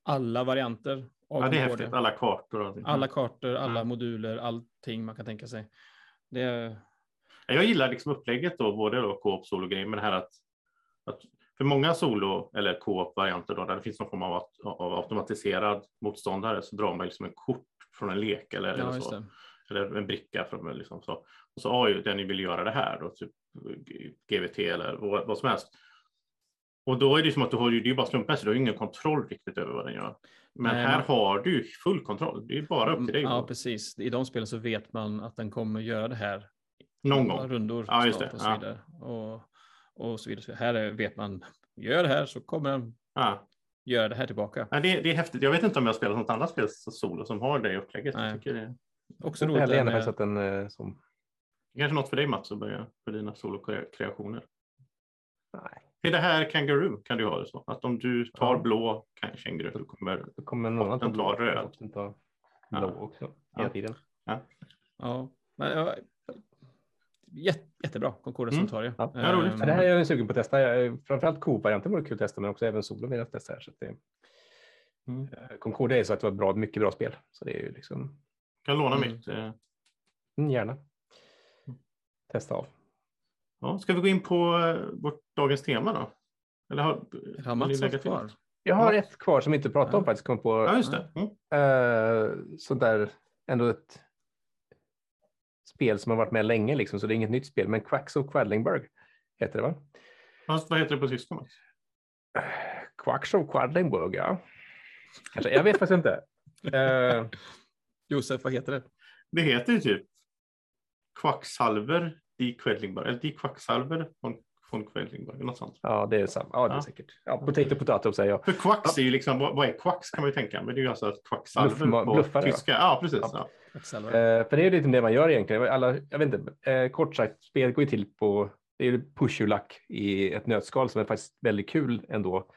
alla varianter. Av ja, det är häftigt. Alla kartor. Alla kartor, alla mm. moduler, allting man kan tänka sig. Det är... Jag gillar liksom upplägget då, både då co-op solo grejer, men det här att, att för många solo eller co-op-varianter då, där det finns någon form av, av automatiserad motståndare så drar man liksom en kort från en lek eller, ja, eller så. Eller en bricka från liksom så. Och så har ju den vill göra det här då, typ GVT eller vad, vad som helst. Och då är det som att du har, det är bara slumpmässigt, du har ingen kontroll riktigt över vad den gör. Men Nej, här man... har du full kontroll, det är bara upp till dig. Ja, precis. I de spelen så vet man att den kommer göra det här. Någon gång. Rundor. Ja, just det. Och så vidare. Ja. Och, och så vidare. Här vet man, gör det här så kommer den ja. Göra det här tillbaka. Ja, det, det är häftigt. Jag vet inte om jag spelat något annat spel solo som har det upplägget. Nej. Jag tycker det Också roligt. Jag med... att den, eh, som... Kanske något för dig Mats att börja för dina solokreationer. Nej. I det här Kangaroo kan du ha det så att om du tar ja. blå känguru så kommer, så kommer någon annan ta röd. Ta blå ja. också hela ja. tiden. Ja, ja. Men, ja jätte, jättebra Concordia mm. Solitaria. Ja. Ja, roligt. Um, det här är jag sugen på att testa. Jag, framförallt Coop-varianten vore kul att testa, men också även solo vill jag testa här. Så det, mm. Eh, Concordia är så att det var bra, mycket bra spel. Så det är ju liksom. Kan låna mm. mitt. Eh. Mm, gärna. Mm. Testa av. Ja, ska vi gå in på eh, vårt dagens tema då? Eller har, har Mats lägga kvar? Jag har ett kvar som vi inte pratade om faktiskt. Kom på, ja, just det. Mm. Uh, sånt där, ändå ett spel som har varit med länge, liksom, så det är inget nytt spel. Men Quacks of Quadlingburg heter det va? Fast, vad heter det på tyska? Quacks of Quadlingburg, ja. Kanske, jag vet faktiskt inte. Uh, [LAUGHS] Josef, vad heter det? Det heter ju typ Quacksalver Die Quedlingburg, eller Die Quacksalver von, von Quedlingburg, något sånt. Ja, det är samma. Ja, det är ja. säkert. Ja, potato potato säger jag. För quacks är ju liksom, vad, vad är quacks kan man ju tänka, men det är ju alltså quacksalver på bluffare, tyska. Ja, ja precis. Ja. Eh, för det är ju lite det man gör egentligen. Alla, jag vet inte, eh, kort sagt, spelet går ju till på, det är ju push your luck i ett nötskal som är faktiskt väldigt kul ändå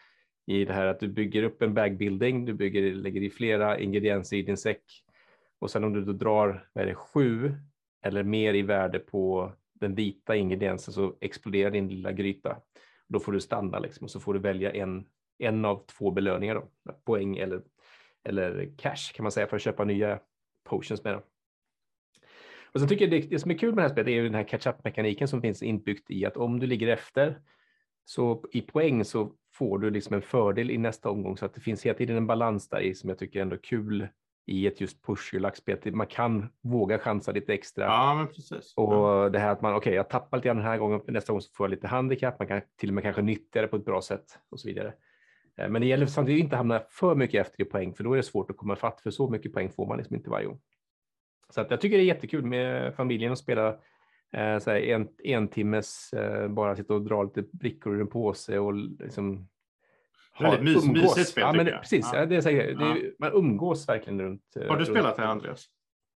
i det här att du bygger upp en bagbuilding, du bygger, lägger i flera ingredienser i din säck och sen om du då drar vad är det, sju eller mer i värde på den vita ingrediensen så exploderar din lilla gryta. Då får du stanna liksom, och så får du välja en, en av två belöningar, då, poäng eller, eller cash kan man säga för att köpa nya potions med dem. Och så tycker jag det, det som är kul med det här spelet är den här catch-up mekaniken som finns inbyggt i att om du ligger efter så i poäng så får du liksom en fördel i nästa omgång. Så att det finns hela tiden en balans där i som jag tycker är ändå kul i ett just push spel Man kan våga chansa lite extra. Ja. Och det här att man, okej, okay, jag tappar lite grann den här gången, nästa gång så får jag lite handikapp. Man kan till och med kanske nyttja det på ett bra sätt och så vidare. Eh, men det gäller samtidigt inte hamna för mycket efter i poäng, för då är det svårt att komma fatt för så mycket poäng får man liksom inte varje gång. Så att jag tycker det är jättekul med familjen att spela eh, så här, en, en timmes, eh, bara sitta och dra lite brickor ur en påse och liksom Väldigt mys, mysigt spel ja, men jag. Precis, ja. det är säkert, det är, man umgås verkligen runt. Har du runt. spelat det Andreas?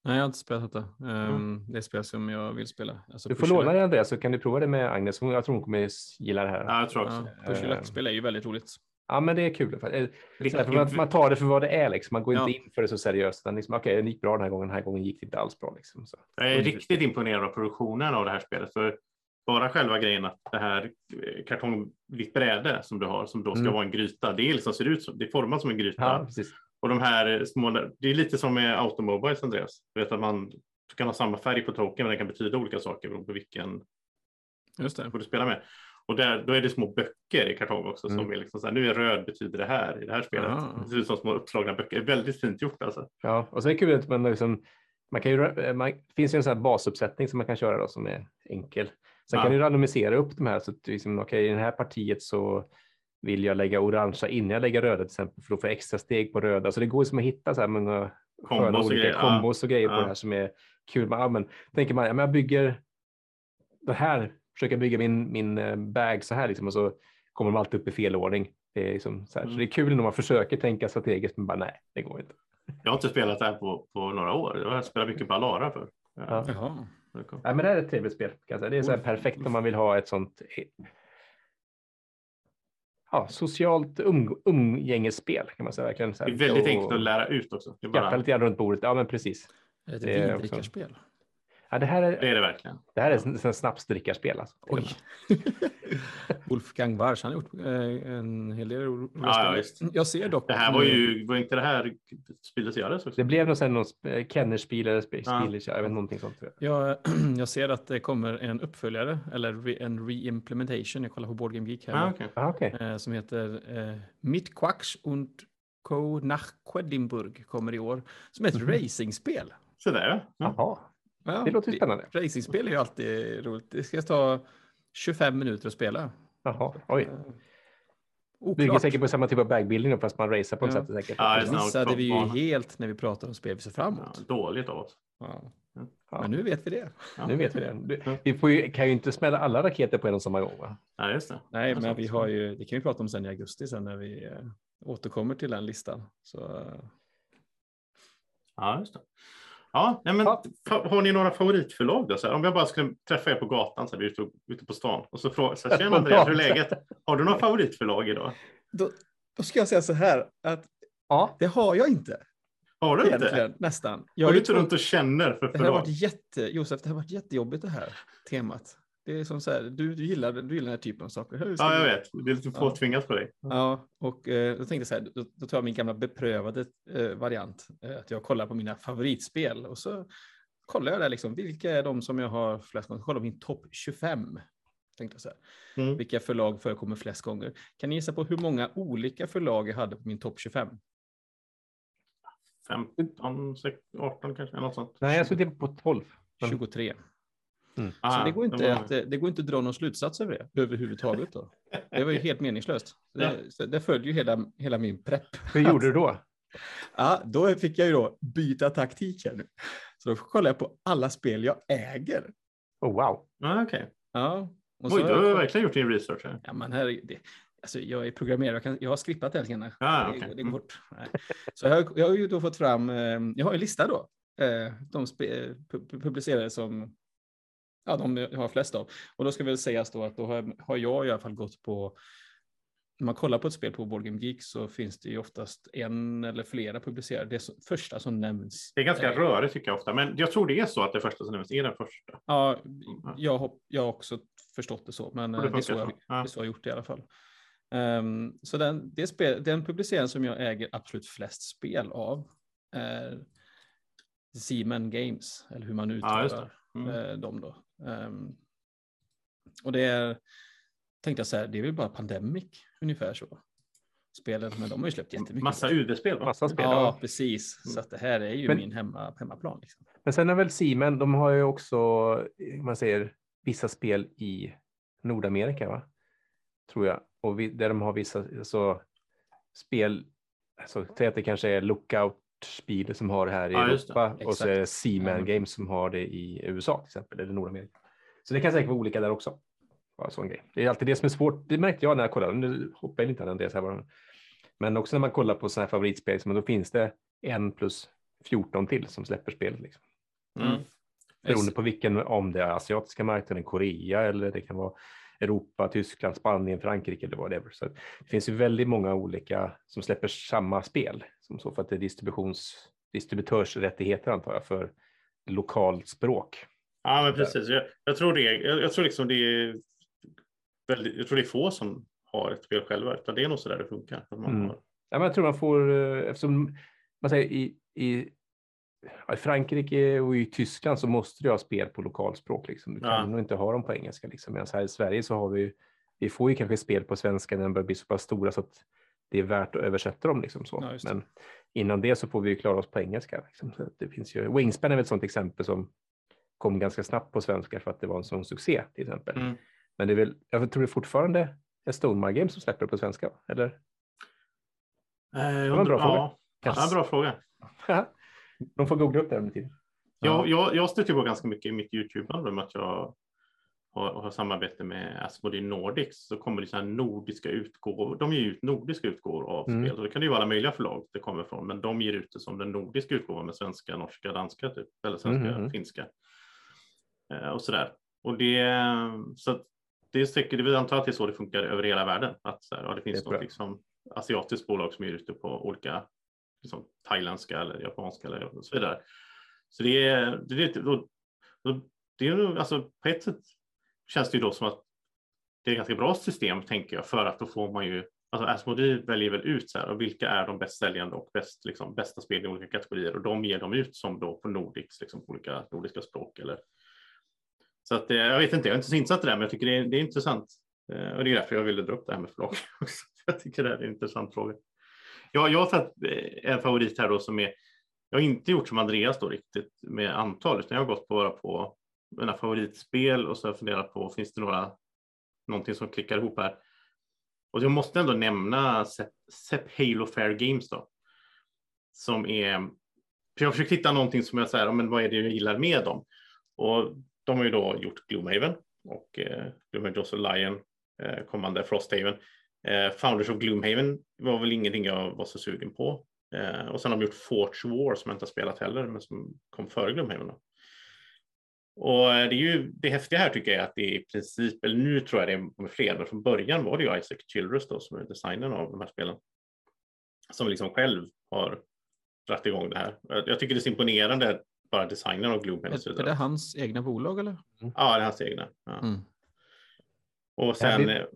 Nej, jag har inte spelat detta. Um, mm. Det är spel som jag vill spela. Alltså, du får låna det Andreas så kan du prova det med Agnes. Jag tror hon kommer gilla det här. Ja, jag tror också. Ja, Push-spel är ju väldigt roligt. Ja, men det är kul. För man, man tar det för vad det är. Liksom. Man går inte in för det så seriöst. liksom, Okej, okay, det gick bra den här gången. Den här gången gick det inte alls bra. Liksom, så. Jag är riktigt imponerad av produktionen av det här spelet. För bara själva grejen att det här eh, kartongvitt bräde som du har som då ska mm. vara en gryta. Det är liksom ser ut som, det är format som en gryta. Ja, och de här små, det är lite som med automobiles Andreas. Du vet att man kan ha samma färg på token men det kan betyda olika saker beroende på vilken Just det. du spelar med. Och där, då är det små böcker i kartong också mm. som är liksom så här, nu är röd betyder det här i det här spelet. Ah. Det ser ut som små uppslagna böcker. Väldigt fint gjort alltså. Ja, och så är det kul att man liksom, man kan ju, man, finns ju en sån här basuppsättning som man kan köra då som är enkel. Sen ja. kan du randomisera upp de här så att liksom, okay, i det här partiet så vill jag lägga orangea innan jag lägger röda till exempel för att få extra steg på röda. Så det går som att hitta så här många sköna olika grejer. kombos och grejer ja. på det här som är kul. Ja, men, tänker man, ja, men jag bygger det här försöka bygga min, min eh, bag så här liksom, och så kommer de alltid upp i fel ordning. Det är, liksom så, mm. så det är kul när man försöker tänka strategiskt men bara nej, det går inte. Jag har inte spelat det här på, på några år. Jag har spelat mycket på Alara för. Ja. Ja. Ja, men det här är ett trevligt spel. Kan jag säga. Det är så perfekt om man vill ha ett sånt ja, socialt um, umgängesspel kan man säga. Verkligen. Så här. Det är väldigt enkelt att lära ut också. Det är bara... lite grann runt bordet. Ja, men precis. Ett vindrickarspel? Ja, det, här är, det är det verkligen. Det här är en snapsdrickarspel. Alltså, Oj. [LAUGHS] Wolfgang Warsch, han har gjort eh, en hel del roliga ja, spel. Jag ser dock. Det här var ju, var inte det här spelet göras också? Det blev nog sen någon Kennerspiel eller spel, ja. jag vet någonting sånt. Tror jag. Jag, [CLEARS THROAT] jag ser att det kommer en uppföljare eller re, en reimplementation. Jag kollar på Board Game Geek här. Ah, okay. ah, okay. Eh, som heter eh, Mit Quacks und Co nach Quedlinburg kommer i år. Som är ett mm. racingspel. Sådär ja. Jaha. Ja, det låter ju spännande. Racingspel är ju alltid roligt. Det ska ta 25 minuter att spela. Jaha, oj. Oklart. Bygger säkert på samma typ av bagbuilding fast man racear på ja. sätt. Säkert. Ja, det missade vi ju helt när vi pratade om spel vi ser framåt. Ja, dåligt av oss. Ja. Men nu vet vi det. Ja. Nu vet vi det. Vi får ju, kan ju inte smälla alla raketer på en och samma gång. Va? Ja, just det. Nej, men vi har ju, det kan vi prata om sen i augusti sen när vi äh, återkommer till den listan. Så, äh... Ja, just det. Ja, nej men, ja. Har ni några favoritförlag då? Så här, om jag bara skulle träffa er på gatan, så här, vi är ute, ute på stan och så frågar tjena Andreas, hur är läget? Har du några favoritförlag idag? Då, då ska jag säga så här att ja. det har jag inte. Har du inte? Nästan. Jag har du inte runt och känner för förlag? Det har varit jätte, Josef, det har varit jättejobbigt det här temat. Det är som så här, du, du, gillar, du gillar den här typen av saker. Ja, jag vet. Det är lite påtvingat på dig. Ja, och eh, då tänkte jag så här, då, då tar jag min gamla beprövade eh, variant. Eh, att jag kollar på mina favoritspel och så kollar jag där liksom, vilka är de som jag har flest gånger? Kolla min topp 25. Tänkte jag så här. Mm. Vilka förlag förekommer flest gånger? Kan ni gissa på hur många olika förlag jag hade på min topp 25? 15, 16, 18 kanske, något sånt. Nej, jag skulle på 12. 23. Mm. Så ah, det, går inte det, att, det går inte att dra någon slutsats över det överhuvudtaget. Då. Det var ju helt meningslöst. Det, ja. det följer ju hela, hela min prepp. Hur gjorde du då? Ja, då fick jag ju då byta taktik här nu. Så då kollar jag på alla spel jag äger. Oh, wow. Ah, okay. Ja, och Oj, du har jag... verkligen gjort din research. Här. Ja, men här, det, alltså, jag är programmerare, jag, kan, jag har här. Ah, okay. det, det går fort. Så jag, har, jag har ju då fått fram, eh, jag har en lista då. Eh, de spe, publicerade som Ja, de har flest av. Och då ska väl sägas då att då har, har jag i alla fall gått på när man kollar på ett spel på Board Game Geek så finns det ju oftast en eller flera publicerade. Det är första som nämns. Det är ganska rörigt tycker jag ofta, men jag tror det är så att det första som nämns är den första. Ja, jag har, jag har också förstått det så, men det, det, är så jag, ja. det är så jag gjort det i alla fall. Um, så den, det spel, den publicering som jag äger absolut flest spel av är Seaman Games, eller hur man uttalar ja, mm. Eh, dem då. Um, och det är, tänkte jag så här, det är väl bara Pandemic ungefär så. Spelen, men de har ju släppt jättemycket. Massa UD-spel va? Massa spel. Ja, ja. precis. Så att det här är ju Men- min hemma, hemmaplan. Liksom. Men sen är väl Siemens, de har ju också, man säger, vissa spel i Nordamerika, va? Tror jag. Och vi, där de har vissa alltså, spel, alltså, säg att det kanske är Lookout-spel som har det här i Ja. Europa och så är det. Seaman Mm. Games som har det i USA till exempel, eller Nordamerika. Så det kan säkert vara olika där också. Bara sån grej. Det är alltid det som är svårt. Det märkte jag när jag kollade. Nu hoppar jag inte Andreas här. Men också när man kollar på här favoritspel, då finns det en plus 14 till som släpper spelet. Liksom. Mm. Beroende på vilken, om det är asiatiska marknaden, Korea eller det kan vara Europa, Tyskland, Spanien, Frankrike eller whatever. Så det finns ju väldigt många olika som släpper samma spel. Som så för att det är distributions, distributörsrättigheter antar jag för lokalt språk. Ja, men precis. Jag, jag tror det. Jag, jag tror liksom det är väldigt, jag tror det är få som har ett spel själva, utan det är nog så där det funkar. Att man Mm. har, Ja, men jag tror man får, eh, eftersom man säger i, i, i Frankrike och i Tyskland så måste du ha spel på lokalspråk. Liksom. Du kan Ja. nog inte ha dem på engelska. Liksom. Medan här i Sverige så har vi, vi får ju kanske spel på svenska när de börjar bli så pass stora så att det är värt att översätta dem. Liksom så. Ja, det. Men innan det så får vi ju klara oss på engelska. Liksom. Så det finns ju, Wingspan är ett sådant exempel som kom ganska snabbt på svenska för att det var en sån succé till exempel. Mm. Men det är väl, jag tror det fortfarande är Stonemar Games som släpper det på svenska, eller? Eh, jag var en bra undrar- fråga. Ja, ja, en bra fråga. De får googla upp det under tiden. Jag, jag, jag stöter på ganska mycket i mitt YouTube-band med att jag har, har samarbete med Asmodee Nordics så kommer det så här nordiska utgåvor. De ger ut nordiska utgåvor av Mm. spel. Och det kan ju vara alla möjliga förlag det kommer från, men de ger ut det som den nordiska utgåvan med svenska, norska, danska typ, eller svenska, Mhm. finska eh, och sådär. Och det, så att det är säkert, vill antar att det är så det funkar över hela världen. Att så här, ja, det finns Det något liksom, asiatiskt bolag som ger ut det på olika liksom, thailändska eller japanska eller och så vidare. Så det är, det är, lite- då, då, det är nog, alltså på ett sätt känns det ju då som att det är ett ganska bra system tänker jag för att då får man ju Alltså Asmodee väljer väl ut så här, och vilka är de bäst säljande och bäst, liksom, bästa spel i olika kategorier och de ger de ut som då på Nordics, liksom, på olika nordiska språk. Eller... Så att, eh, jag vet inte, jag är inte så insatt i det här, men jag tycker det är, det är intressant. Eh, och det är därför jag ville dra upp det här med förlag [LAUGHS] också. Jag tycker det här är en intressant fråga. Jag, jag har satt eh, en favorit här då som är, jag har inte gjort som Andreas då riktigt med antal, utan jag har gått bara på mina favoritspel och så har jag funderat på, finns det några, någonting som klickar ihop här? Och jag måste ändå nämna Sep, Halo Fair Games då. Som är, för jag har försökt hitta någonting som jag säger, men vad är det jag gillar med dem? Och de har ju då gjort Gloomhaven och eh, Gloomhaven Joss Lion, eh, kommande Frosthaven. Eh, Founders of Gloomhaven var väl ingenting jag var så sugen på. Eh, och sen har de gjort Forge War som jag inte har spelat heller, men som kom före Gloomhaven. Då. Och eh, det, är ju, det häftiga här tycker jag är att det i princip, eller nu tror jag det är med fler, men från början var det ju Isaac Childress då som är designern av de här spelen. Som liksom själv har dragit igång det här. Jag, tycker det är så imponerande, bara designen av Gloomhaven. Är, är det hans egna bolag eller? Ja, det är hans egna. Ja. Mm. Och sen, blir- eh,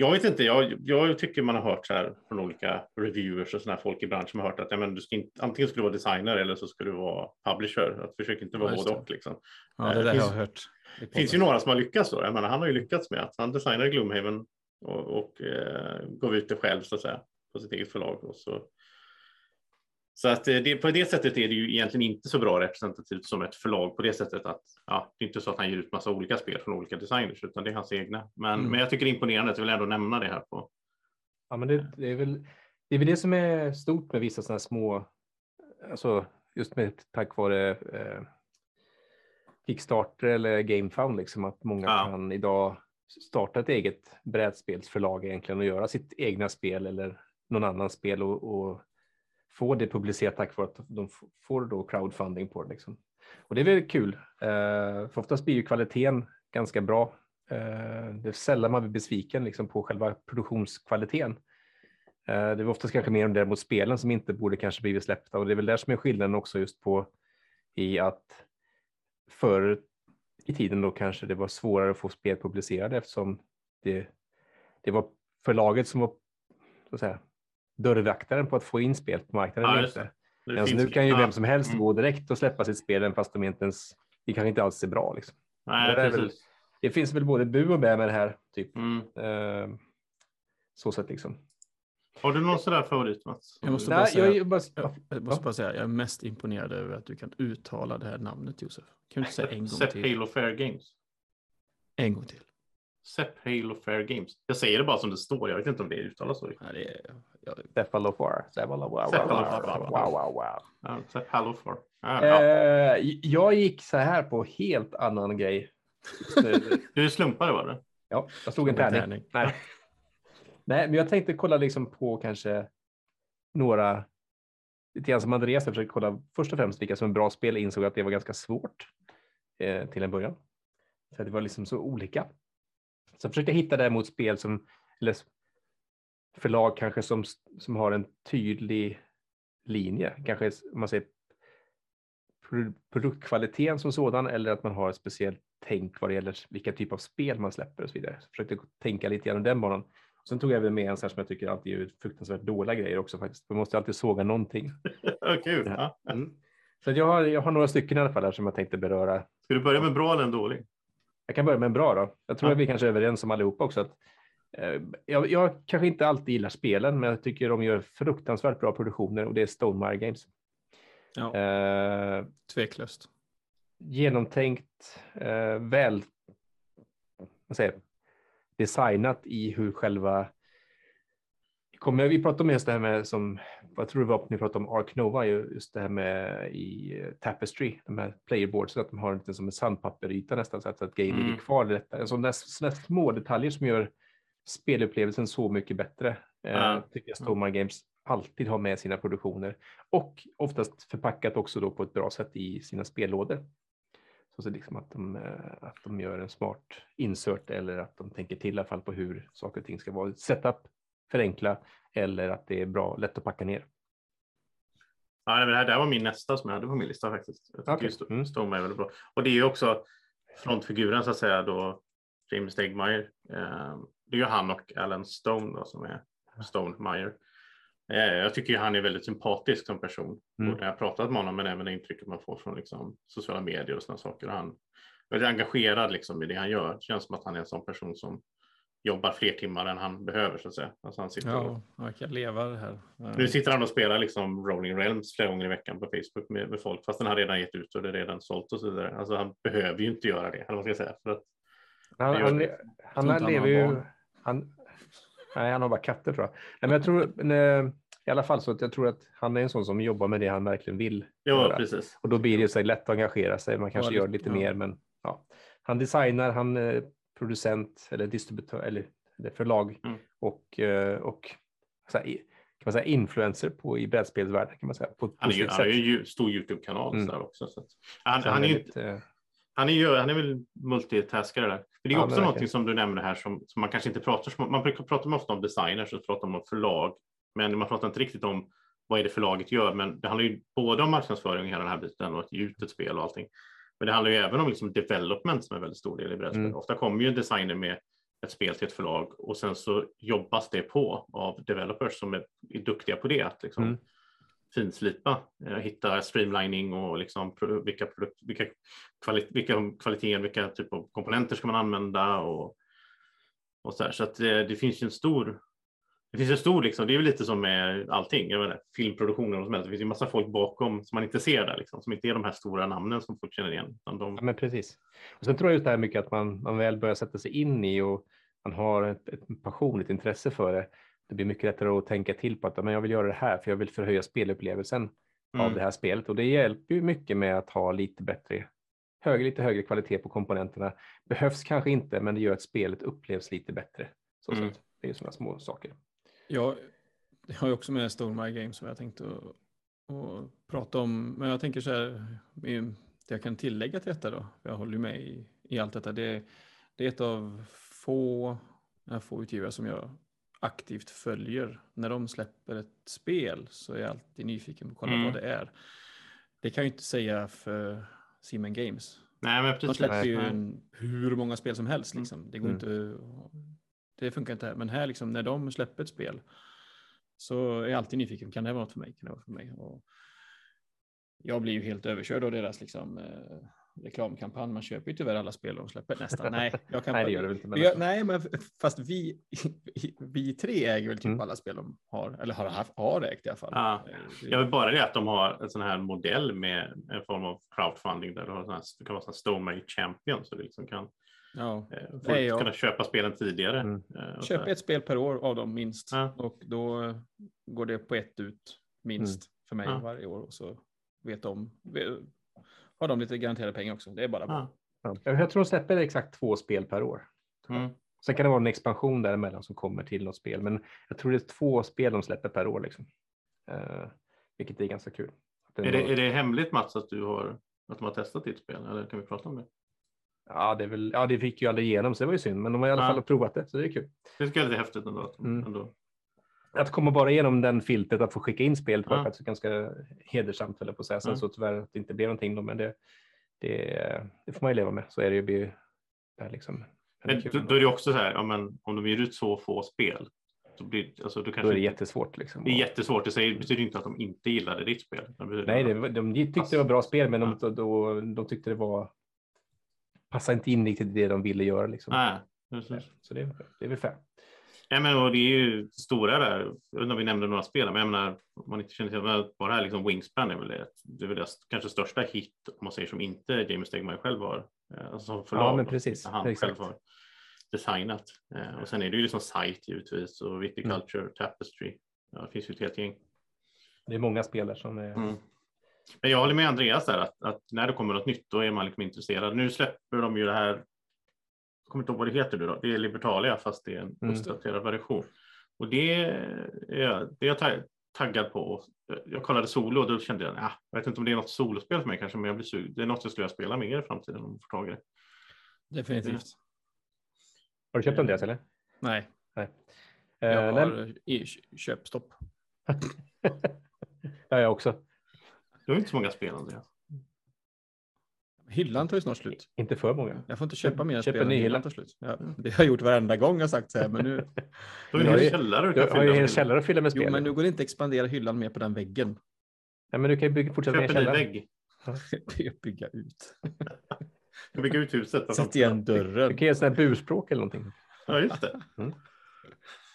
jag vet inte, jag, jag tycker man har hört så här från olika reviewers och sådana folk i branschen har hört att ja, men du ska inte, antingen ska du vara designer eller så ska du vara publisher. Att försök inte vara Ja, både och. Liksom. Ja, Eh, det där finns- har jag hört. i Det finns ju några som har lyckats då. Jag menar, han har ju lyckats med att han designade Gloomhaven och, och eh, gav ut det själv så att säga på sitt eget förlag. Och så så att eh, det, på det sättet är det ju egentligen inte så bra representativt som ett förlag på det sättet att ja, det är inte så att han ger ut massa olika spel från olika designers utan det är hans egna. Men, Mm. men jag tycker det är imponerande att jag vill ändå nämna det här på. Ja, men det, det, är väl, det är väl det som är stort med vissa sådana här små, alltså just med tack vare eh, Kickstarter eller GameFound, liksom att många Ja. kan idag starta ett eget brädspelsförlag egentligen och göra sitt egna spel eller någon annan spel och, och få det publicerat tack vare att de får då crowdfunding på det. Liksom. Och det är väl kul, eh, för oftast blir ju kvaliteten ganska bra. Eh, det är sällan man blir besviken liksom, på själva produktionskvaliteten. Eh, Det är oftast kanske mer om det mot spelen som inte borde kanske blivit släppta och det är väl där som är skillnaden också just på i att förr i tiden då kanske det var svårare att få spel publicerade eftersom det, det var förlaget som var så att säga, dörrvaktaren på att få in spel på marknaden. Ja, inte. Det finns nu kan ju ja, vem som helst Mm. gå direkt och släppa sitt spel fast de inte ens, det kanske inte alls är bra. Liksom. Nej, det är väl- det finns väl både bu och bä med det här. Typ. Mm. Eh, så sätt liksom. Har du någon sådär favorit Mats? Jag måste, Nej, bara säga, jag, jag bara, jag, jag måste bara säga, jag är mest imponerad över att du kan uttala det här namnet Josef. Kan du inte säga en gång Sepp till? Halo Fair Games. En gång till. Sepp Halo Fair Games. Jag säger det bara som det står. Jag vet inte om det uttalas så. Cephalofar. Cephalofar. Wow, Cephalofar. jag gick så här på helt annan grej. Du slumpade var det? Ja, jag slog en tärning. tärning. Nej. Nej, men jag tänkte kolla liksom på kanske några, lite grann som Andreas, jag försökte kolla först och främst vilka som är bra spel, insåg att det var ganska svårt eh, till en början. Så det var liksom så olika. Så jag försökte hitta däremot spel som, eller förlag kanske som, som har en tydlig linje, kanske om man säger pro- produktkvaliteten som sådan eller att man har ett speciellt tänk vad det gäller vilka typ av spel man släpper och så vidare. Så jag försökte tänka lite grann den banan. Sen tog jag även med en sån här som jag tycker alltid är fruktansvärt dåliga grejer också faktiskt. Man måste alltid såga någonting. [LAUGHS] Kul. Mm. Så jag, har, jag har några stycken i alla fall här som jag tänkte beröra. Ska du börja med bra eller en dålig? Jag kan börja med en bra då. Jag tror Ja. att vi kanske är överens om allihopa också. Att, eh, jag, jag kanske inte alltid gillar spelen, men jag tycker de gör fruktansvärt bra produktioner och det är Stonemire Games. ja, Eh, tveklöst. genomtänkt, eh, väl vad säger, designat i hur själva Kommer, vi pratade om just det här med som, vad tror du var ni pratade om Ark Nova, ju just det här med i eh, Tapestry, de här playerboards, att de har lite som en sandpapperyta nästan så att, så att grejen Mm. ligger kvar. En sån där, små detaljer som gör spelupplevelsen så mycket bättre. Eh, Ja. tycker jag Stormar Games alltid har med sina produktioner och oftast förpackat också då på ett bra sätt i sina spellådor. Så, så liksom att, de, eh, att de gör en smart insert eller att de tänker till i alla fall på hur saker och ting ska vara. Setup, förenkla eller att det är bra, lätt att packa ner. Ja, men det här, det här var min nästa som jag hade på min lista faktiskt. Jag tycker Okej. Sto- Mm. Är väldigt bra. Och det är ju också frontfiguren så att säga då, James Stegmaier. Eh, det är ju han och Alan Stone då, som är Stonemeyer. Eh, jag tycker ju han är väldigt sympatisk som person. Mm. Och när jag har pratat med honom men även det intrycket man får från liksom, sociala medier och sådana saker. Och han är väldigt engagerad liksom, i det han gör. Det känns som att han är en sån person som jobbar fler timmar än han behöver så att säga. Alltså han sitter och Ja, jag kan leva det här. nu sitter han och spelar liksom Rolling Realms flera gånger i veckan på Facebook med, med folk, fast den har redan gett ut och det är redan sålt och så vidare. Alltså han behöver ju inte göra det, eller vad ska jag säga. För att, Han, gör han, han, han lever har ju... Han, nej, han har bara katter tror jag. Nej, men jag tror men, eh, i alla fall så att jag tror att han är en sån som jobbar med det han verkligen vill ja, göra. precis. Och då blir det så lätt att engagera sig. Man kanske Ja, gör det- lite ja. mer, men ja. Han designar, han är producent eller distributör eller, eller förlag Mm. och, eh, och här, kan man säga influencer på i brädspelsvärlden kan man säga. På Han är ju, han är sätt. ju stor Youtube-kanal Mm. också. Så han, Så han, är ju, väldigt, eh, han, är ju, han är väl multitaskare där. För det är Ja, men också verkligen. någonting som du nämnde här som, som man kanske inte pratar så Man brukar prata ofta om designers och prata om förlag, men man pratar inte riktigt om vad är det förlaget gör. Men det handlar ju både om marknadsföring och hela den här biten och att ge ut ett spel och allting. Men det handlar ju även om liksom development som är en väldigt stor del i brädspel. Mm. Ofta kommer ju en designer med ett spel till ett förlag och sen så jobbas det på av developers som är, är duktiga på det. Att liksom Mm. finslipa, eh, hitta streamlining och liksom pro- vilka, produkt, vilka, kvali, vilka kvaliteter, vilka typ av komponenter ska man använda och, och så här. Så att det, det finns ju en stor det finns en stor, liksom, det är väl lite som med allting, jag menar, filmproduktioner och som helst. Det finns ju massa folk bakom som man inte ser där, liksom, som inte är de här stora namnen som folk känner igen. De, Ja, men precis. Och sen tror jag just det här mycket att man, man väl börjar sätta sig in i och man har ett, ett passion, ett intresse för det. Det blir mycket lättare att tänka till på att men jag vill göra det här för jag vill förhöja spelupplevelsen av Mm. det här spelet. Och det hjälper ju mycket med att ha lite bättre, högre, lite högre kvalitet på komponenterna. Behövs kanske inte, men det gör att spelet upplevs lite bättre. Så Mm. Det är sådana små saker. Jag, jag har ju också med Stormare Games som jag tänkte att, att prata om. Men jag tänker så här, det jag kan tillägga till detta då, jag håller ju med i, i allt detta. Det, det är ett av få, få utgivare som jag aktivt följer. När de släpper ett spel så är jag alltid nyfiken på att kolla Mm. vad det är. Det kan jag inte säga för Siemens Games. Nej, men De precis. släpper ju en, hur många spel som helst. Mm. Liksom. Det går Mm. inte, det funkar inte här. Men här, liksom, när de släpper ett spel så är jag alltid nyfiken. Kan det vara något för mig? Kan det vara för mig? Och jag blir ju helt överkörd av deras liksom, eh, reklamkampanj. Man köper ju tyvärr alla spel de släpper nästan. [LAUGHS] Nej, jag kan Nej, det gör det väl inte. Men vi gör, nej, men fast vi, [LAUGHS] vi tre äger väl typ Mm. alla spel de har, eller har, haft, har ägt i alla fall. Ja. Eh, Jag vill bara det att de har en sån här modell med en form av crowdfunding där du har sån här, det kan vara sån här Stone Champion så du liksom kan, ja. folk Nej, ja. kunna köpa spelen tidigare. Mm. eh, Köp ett spel per år av dem minst Ja. och då går det på ett ut minst för mig Ja. varje år och så vet de, har de lite garanterade pengar också. Det är bara bra. Ja. Ja. Jag tror de släpper exakt två spel per år. Mm. Sen kan det vara en expansion däremellan som kommer till något spel, men jag tror det är två spel de släpper per år. Liksom. Eh, vilket är ganska kul. Att Är, det, är det hemligt Mats att du har att de har testat ditt spel eller kan vi prata om det? Ja, det, är väl, ja, det fick ju aldrig igenom, så det var ju synd, men de har i alla Ja. fall provat det, så det är kul. Det tycker jag är lite häftigt ändå. Mm. ändå. Att komma bara igenom den filtret att få skicka in spel var Ja. faktiskt ganska hedersamt, höll på att säga. Sen Ja. så tyvärr att det inte blev någonting då, men det, det, det får man ju leva med. Så är det ju. blir- Det är liksom, men då, då är det också så här, ja, men, om de ger ut så få spel så blir alltså, då Då kanske är det jättesvårt. Liksom. det är jättesvårt. Det säger, betyder inte att de inte gillade ditt spel. Det Nej, det, de tyckte det var bra spel, men de, då, då, de tyckte det var passade inte in riktigt i det de ville göra. Liksom. Nej, precis. Så det, det är väl fair. Ja, men, och det är ju stora där. Jag vet inte om vi nämnde några spel, men jag menar, om man inte känner till men bara här liksom Wingspan är väl det, det, är väl det kanske största hit om man säger som inte James Stegmaier själv har. eh, Alltså som förlag, men då, precis. Han Exakt. själv har designat. Eh, Och sen är det ju liksom Sight givetvis och Viticulture, Tapestry. Ja, det finns ju ett helt gäng. Det är många spel där som är... Mm. Men jag håller med Andreas där att, att när det kommer något nytt då är man liksom intresserad. Nu släpper de ju det här. Jag kommer inte ihåg vad det heter nu då. Det är Libertalia fast det är en Mm. uppdaterad version. Och det är, det är jag tag- taggad på. Jag kollade solo och då kände jag, ah, jag vet inte om det är något solospel för mig kanske, men jag blir sug- det är något jag skulle vilja spela mer i framtiden om jag får tag i det. Definitivt. Har du köpt Andreas eller? Nej, Eh, jag nej, har köpstopp. [LAUGHS] ja, jag också. Du har inte så många spel Andreas. Hyllan tar ju snart slut. Inte för många. Jag får inte köpa mer Köp spel hylla. hyllan tar slut. Ja, det har jag gjort varenda gång jag sagt så här, men nu, [LAUGHS] Du har Du ju källare du Du har ju en källare att fylla med spel. jo, men nu går det inte att expandera hyllan mer på den väggen. ja, men du kan ju bygga, fortsätta med Köp en ny källare. vägg. [LAUGHS] Bygga ut. Du bygga ut huset. Sätt igen Du dörren. kan ge en sån här burspråk eller någonting. Ja, just det. Mm.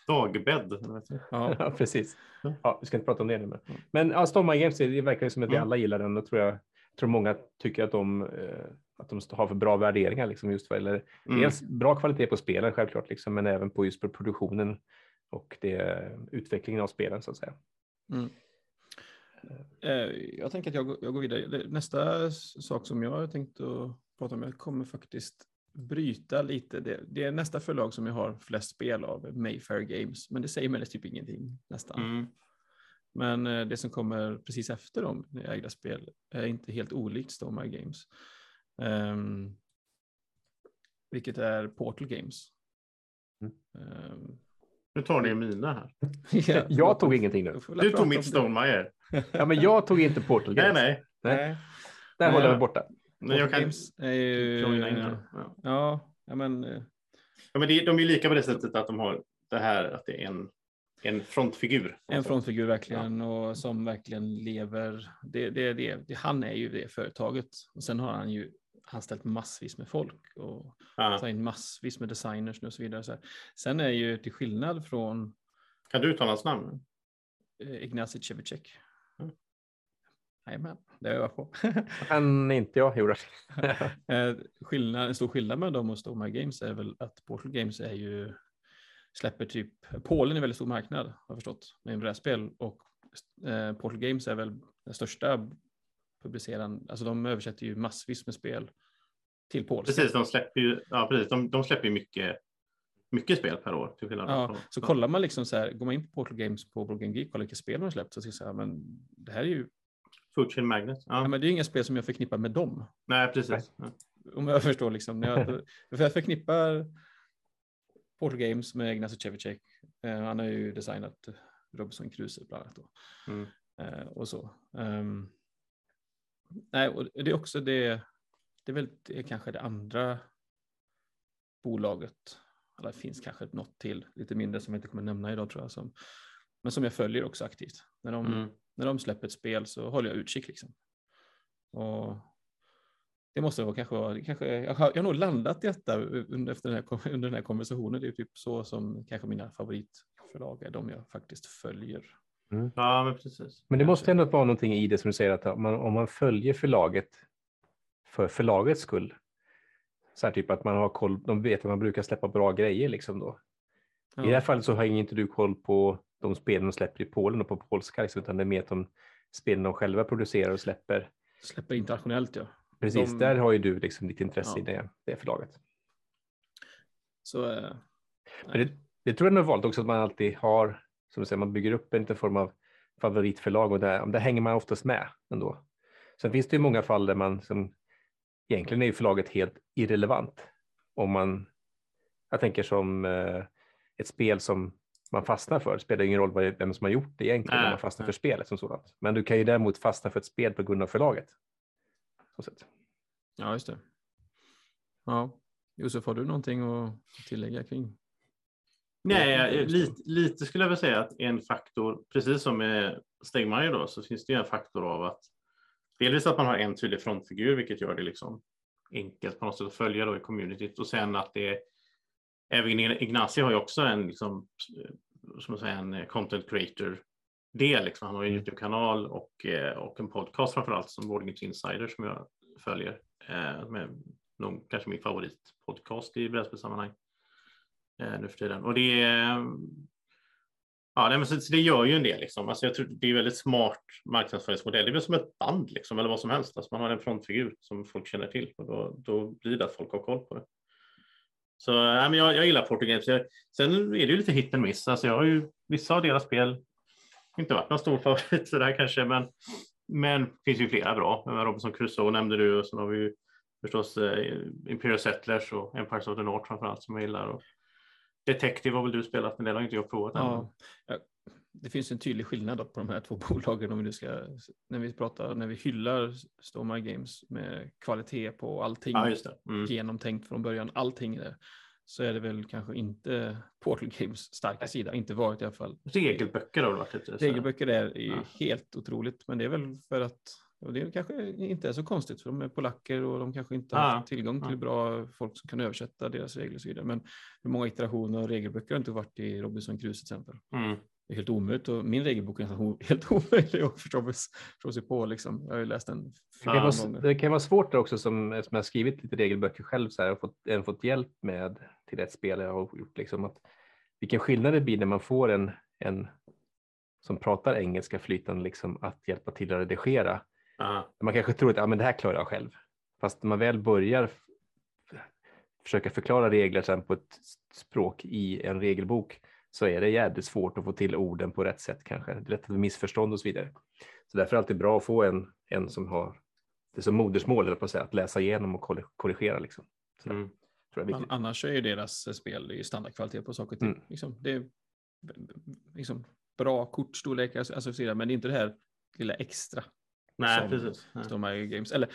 Dagbädd. Ja. [LAUGHS] Ja, precis. Ja. Vi ska inte prata om det nu. Men, men ja, Stormar Games, det verkar som att vi Mm. alla gillar den. Och tror jag, jag tror många tycker att de, eh, att de har för bra värderingar. Liksom, just vad gäller Mm. dels bra kvalitet på spelen självklart, liksom, men även på just på produktionen och det, utvecklingen av spelen så att säga. Mm. Eh, Jag tänker att jag, går- jag går vidare. Nästa sak som jag har tänkt att prata om, jag kommer faktiskt bryta lite. Det, det är nästa förlag som jag har flest spel av, Mayfair Games, men det säger mig typ ingenting nästan. Mm. Men eh, det som kommer precis efter dem, ägda spel, är inte helt olikt Stormar Games. Ehm, vilket är Portal Games. Mm. Ehm, Nu tar ni mina här. [LAUGHS] ja, Jag tog ingenting nu. vi Du tog mitt. Stonemeyer. Ja, men jag tog inte Portal Nej, Games. nej. Nej. Där Nej. håller jag mig borta. Men jag Portal kan Games är ju... Ja. Ja, ja men... eh, Ja, men det, de är lika på det sättet att de har det här att det är en, en frontfigur. En frontfigur verkligen och som verkligen lever. Det, det, det, han är ju det företaget och sen har han ju anställt massvis med folk och Ja. in massvis med designers nu och så vidare. Så. Sen är ju till skillnad från Kan du uttala hans namn? eh, Ignacy Cevicek. Jajamän, det är jag på. Kan inte jag, Jonas. [LAUGHS] Eh, skillnad, en stor skillnad med dem och Stormar Games är väl att Portal Games är ju släpper typ, Polen är en väldigt stor marknad har jag förstått med brädspel och eh, Portal Games är väl den största publiceraren, alltså de översätter ju massvis med spel till polska. Precis, de släpper ju, ja, precis, de, de släpper ju mycket, mycket spel per år. Till skillnad Ja, från- så kollar man liksom så här, går man in på Portal Games på Board Game Geek och kollar vilka spel de har släppt så ser man så här, men det här är ju, Food Chain Magnet. Ja. ja, men det är inga spel som jag förknippar med dem. Nej, precis. Ja. Om jag förstår liksom. Jag, [LAUGHS] för jag förknippar Portal Games med Ignacy Cevicek. Eh, han har ju designat Robinson Crusoe bland annat. Mm. Eh, och så. Ehm, nej, och det är också det. Det är väl det är kanske det andra bolaget. Eller det finns kanske något till lite mindre som jag inte kommer nämna idag tror jag. Som, men som jag följer också aktivt. När de, Mm. När de släpper ett spel så håller jag utkik liksom. Och det måste vara kanske, kanske jag, har, jag har nog landat i detta under, efter den här, under den här konversationen. Det är typ så som kanske mina favoritförlag är, de jag faktiskt följer. Mm. Ja, men precis. Men det måste ändå vara någonting i det som du säger att man, om man följer förlaget för förlagets skull. Så här typ att man har koll, de vet att man brukar släppa bra grejer liksom då. Ja. I det här fallet så har inte du koll på de spelen de släpper i Polen och på polska, liksom, utan det är mer att de spelen de själva producerar och släpper. Släpper internationellt ja. Precis, de... där har ju du liksom ditt intresse ja. i det, det förlaget. Så, äh, det, det, tror jag är vanligt också att man alltid har, som du säger, man bygger upp en liten form av favoritförlag och där, där hänger man oftast med ändå. Sen finns det ju många fall där man som egentligen är ju förlaget helt irrelevant. Om man, jag tänker som eh, ett spel som man fastnar för. Det spelar ingen roll vem som har gjort det egentligen, nej, om man fastnar för spelet som sådant. Men du kan ju däremot fastna för ett spel på grund av förlaget. Så sätt. Ja, just det. Ja, Josef, har du någonting att tillägga kring? Nej, lite, lite skulle jag vilja säga att en faktor, precis som med Stegmaier då, så finns det en faktor av att delvis att man har en tydlig frontfigur, vilket gör det liksom enkelt på något sätt att följa då i communityt och sen att det även Ignacio har ju också en, liksom, som säga, en content creator del. Liksom. Han har en mm. Youtube-kanal och, eh, och en podcast framför allt som Boarding Insider som jag följer. Eh, med någon, kanske min favoritpodcast i brädspelssammanhang eh, nu för tiden. Och det Ja, nej, men så, så det gör ju en del. Liksom. Alltså, jag tror det är väldigt smart marknadsföringsmodell. Det är väl som ett band liksom, eller vad som helst. Alltså, man har en frontfigur som folk känner till och då, då blir det att folk har koll på det. Så nej, men jag, jag gillar Portugal. Jag, sen är det ju lite hit and miss. Alltså, jag har ju vissa av deras spel inte varit någon stor [LAUGHS] favorit sådär kanske, men, men det finns ju flera bra. Robinson Crusoe nämnde du och sen har vi ju förstås eh, Imperial Settlers och Empires of the North framför allt som jag gillar. Och Detective har väl du spelat, men det har inte jag provat ja. Det finns en tydlig skillnad på de här två [LAUGHS] bolagen om vi nu ska, när vi pratar, när vi hyllar Stormar Games med kvalitet på allting, ja, mm. genomtänkt från början, allting där så är det väl kanske inte Portal Games starka sida, inte varit i alla fall. Regelböcker har det varit lite. Regelböcker är ja. helt otroligt, men det är väl för att och det kanske inte är så konstigt för de är polacker och de kanske inte har haft tillgång till bra folk som kan översätta deras regler och så vidare. Men hur många iterationer och regelböcker har inte varit i Robinson Crusoe till exempel? Mm. Det är helt omöjligt och min regelbok är [LAUGHS] helt omöjlig att förstå sig på. Liksom. Jag har ju läst den flera det gånger. Det kan vara svårt där också som, som jag skrivit lite regelböcker själv så här, och fått, även fått hjälp med till ett spel jag har gjort. Liksom, att vilken skillnad det blir när man får en, en som pratar engelska flytande liksom, att hjälpa till att redigera Aha. Man kanske tror att ja, men det här klarar jag själv. Fast när man väl börjar försöka förklara regler sen på ett språk i en regelbok så är det jävligt svårt att få till orden på rätt sätt kanske. Det är lätt att missförstånd och så vidare. Så därför är det alltid bra att få en, en som har det som modersmål, på att, säga, att läsa igenom och korrigera. Liksom. Mm. Tror Annars är ju deras spel standardkvalitet på saker och ting. Mm. Liksom, det är liksom, bra kortstorlekar, alltså, men det är inte det här lilla extra Nej, precis. Stormar Games. Eller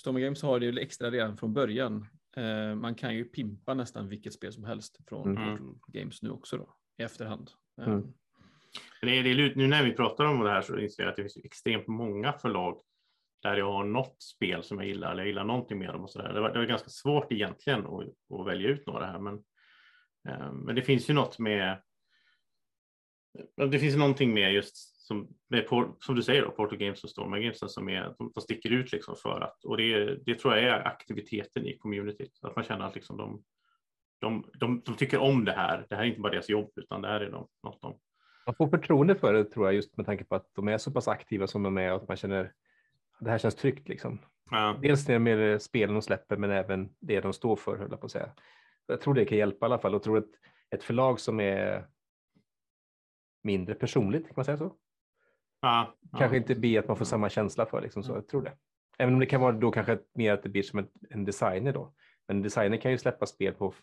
Stormar Games har det ju extra redan från början. Eh, man kan ju pimpa nästan vilket spel som helst från mm. Games nu också då i efterhand. Eh. Mm. Det är, det är, nu när vi pratar om det här så inser jag att det finns extremt många förlag där jag har något spel som jag gillar eller jag gillar någonting med dem och så där. Det var, det var ganska svårt egentligen att, att välja ut några här, men, eh, men det finns ju något med. Det finns någonting med just som, som du säger, då, Portal Games och Stormar Games som är, de, de sticker ut liksom för att, och det, det tror jag är aktiviteten i communityt, att man känner att liksom de, de, de, de tycker om det här. Det här är inte bara deras jobb, utan det här är de, något de... Man får förtroende för det tror jag, just med tanke på att de är så pass aktiva som de är och att man känner att det här känns tryggt. Liksom. Ja. Dels det med spelen de släpper, men även det de står för, höll jag på att säga. Jag tror det kan hjälpa i alla fall och tror att ett förlag som är mindre personligt, kan man säga så? Ja, kanske ja. inte blir att man får samma känsla för. Liksom, så jag tror det. Även om det kan vara då kanske mer att det blir som en, en designer då. Men en designer kan ju släppa spel på,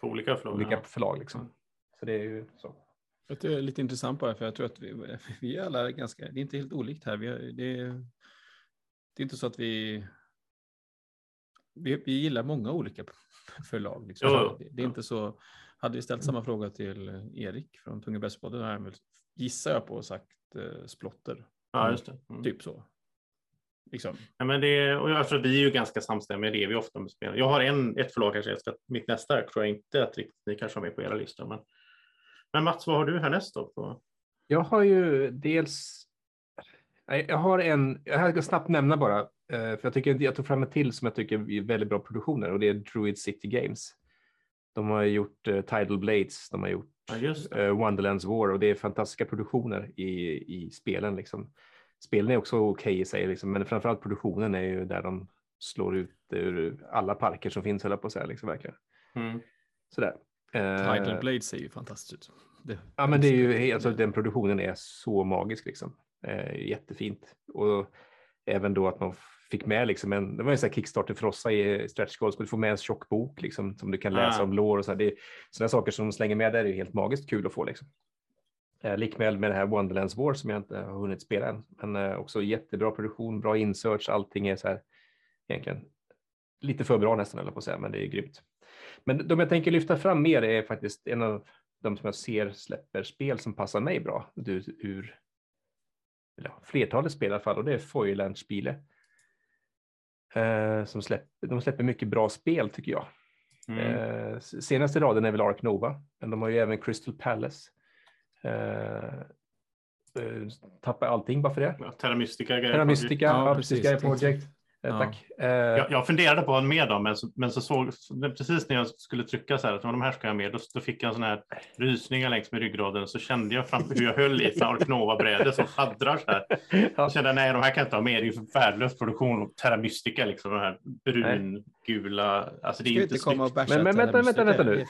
på olika förlag. Olika ja. förlag liksom. Så det är ju så. Det är lite intressant bara för jag tror att vi, [LAUGHS] vi är alla ganska, det är inte helt olikt här. Vi är, det, är, det är inte så att vi, vi, vi gillar många olika [LAUGHS] förlag. Liksom. Jo, det, det, är inte så, hade vi ställt samma fråga till Erik från Tunga Bästpodden, här gissar jag på och sagt eh, splotter. Ja, just det. Mm. Typ så. Liksom. Ja, men det, och jag tror vi är ju ganska samstämmiga, det är vi ofta med spel. Jag har en, ett förlag kanske, jag ska, mitt nästa tror jag inte att riktigt, ni kanske har med på era listor. Men, men Mats, vad har du härnäst då? På? Jag har ju dels, jag har en, jag ska snabbt nämna bara, eh, för jag tycker jag tog fram en till som jag tycker är väldigt bra produktioner och det är Druid City Games. De har gjort uh, Tidal Blades, de har gjort ja, uh, Wonderlands War och det är fantastiska produktioner i, i spelen. Liksom. Spelen är också okej okay i sig, liksom, men framförallt produktionen är ju där de slår ut ur alla parker som finns, höll på att säga, liksom, verkligen. Mm. Sådär. Uh, Tidal Blades ser ju fantastiskt ut. Det, ja, men det är ju, alltså, den produktionen är så magisk liksom. jättefint. Och även då att man fick med liksom en, det var en sån här Kickstarter för oss i stretch goals, du får med en tjock bok liksom, som du kan läsa ah. om lår och så. Här. Det är sådana saker som de slänger med där är helt magiskt kul att få. Liksom. Eh, Likväl med det här Wonderlands War som jag inte har hunnit spela än, men eh, också jättebra produktion, bra insearch, allting är så här egentligen lite för bra nästan, eller på att säga, men det är grymt. Men de jag tänker lyfta fram mer är faktiskt en av de som jag ser släpper spel som passar mig bra ur, ur ja, flertalet spel i alla fall, och det är Foiland Spiele. Eh, som släpper, de släpper mycket bra spel tycker jag. Mm. Eh, senaste raden är väl Ark Nova, men de har ju även Crystal Palace. Eh, tappar allting bara för det. Ja, Terra Mystica. Terra Mystica, ja, precis. Project. Eh, ja. Tack. Eh, jag, jag, funderade på att ha med dem, men, så, men så såg, precis när jag skulle trycka så här att de här ska jag med, då, då fick jag en sån här rysningar längs med ryggraden så kände jag fram hur jag höll i ett Arknova-bräde som fladdrar så här. [LAUGHS] Jag kände nej, de här kan jag inte ha med, det är ju värdelös produktion och Terra Mystica, liksom de här brungula, alltså det är inte, inte komma och Men, men vänta, vänta, vänta nu.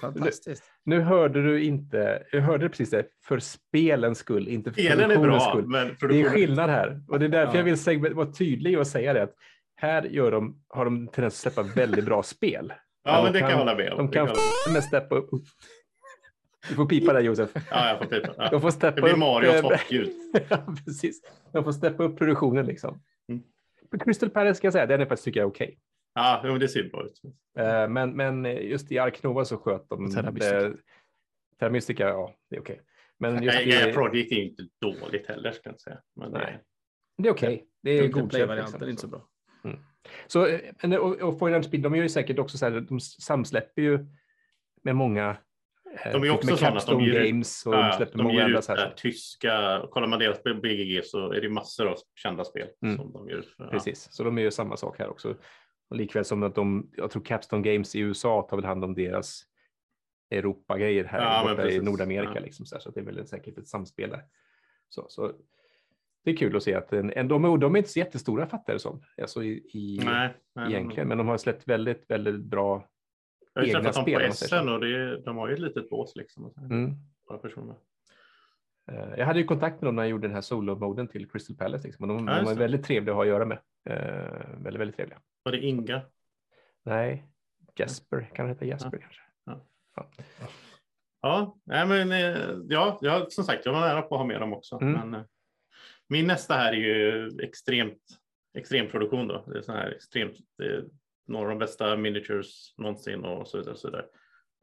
Nu hörde du inte, jag hörde precis det, för spelens skull, inte för Spelen produktionens skull. Men det är skillnad här och det är därför ja. jag vill vara tydlig och säga det att här gör de, har de tendens att släppa väldigt bra spel. Ja, de men det kan jag hålla med om. De kan med steppa upp. Du får pipa där Josef. Ja, jag får pipa. Ja. De får steppa det blir Mario toppljud. [LAUGHS] ja, precis. De får steppa upp produktionen liksom. Mm. Crystal Palace ska jag säga, den är faktiskt tycker jag är okej. Okay. Ja, det ser bra ut. Eh, men, men just i Arknova så sköt de Terra Mystica, ja, det är okej. Okay. Men just ja, i... Project är inte dåligt heller, ska jag säga. Men Nej. Det är okej. Okay. Det är godkänt. Liksom. är inte så bra. Så, eh, och, och Foreign Speed, de gör ju säkert också så här, de samsläpper ju med många eh, de är också sådana att de ger Games och ja, släpper de många andra. Så här. tyska, kollar man deras BGG så är det massor av kända spel mm. som de gör. Ja. Precis, så de gör samma sak här också. Och likväl som att de, jag tror Capstone Games i USA tar väl hand om deras Europa-grejer här ja, borta i Nordamerika. Liksom, så, här, så det är väl säkert ett samspel där. Så, så det är kul att se att en, de, de är inte så jättestora fattar det som. Alltså i, i, nej, nej, egentligen, men de har släppt väldigt, väldigt bra jag har träffat dem på SN och det, de har ju ett litet bås liksom. Mm. personer. Eh, jag hade ju kontakt med dem när jag gjorde den här solo-moden till Crystal Palace. Liksom. de, ja, de var väldigt trevliga att ha att göra med. Uh, väldigt, väldigt trevliga. Var det Inga? Nej, Jasper. Kan det heta Jasper ja. kanske? Ja. Ja. ja, nej, men eh, ja, jag, som sagt, jag var nära på att ha med dem också. Mm. Men, min nästa här är ju extremt extremproduktion då. Det är så här extremt, några av de bästa miniatures någonsin och så vidare. Och så vidare.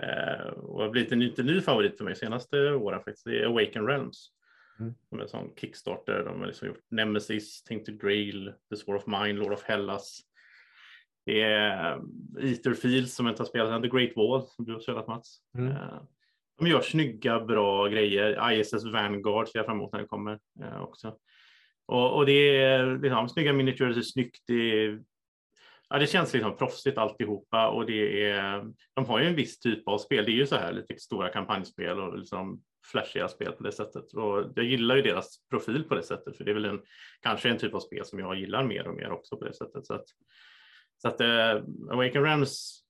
Eh, och har blivit en lite ny favorit för mig senaste åren faktiskt. Det är Awaken Realms. Mm. De är sån Kickstarter. De har liksom gjort Nemesis, Tainted Grail, The Sword of Mine, Lord of Hellas. Det är eh, Etherfields som jag inte har spelat, The Great Wall som du har spelat Mats. Mm. Eh, de gör snygga, bra grejer. ISS Vanguard ser jag fram emot när det kommer eh, också. Och, och det är liksom, snygga miniatyrer, det är snyggt, det, är, ja, det känns liksom proffsigt alltihopa och det är, de har ju en viss typ av spel, det är ju så här lite stora kampanjspel och liksom flashiga spel på det sättet. Och jag gillar ju deras profil på det sättet, för det är väl en, kanske en typ av spel som jag gillar mer och mer också på det sättet. Så att, så att uh, Awaken Rams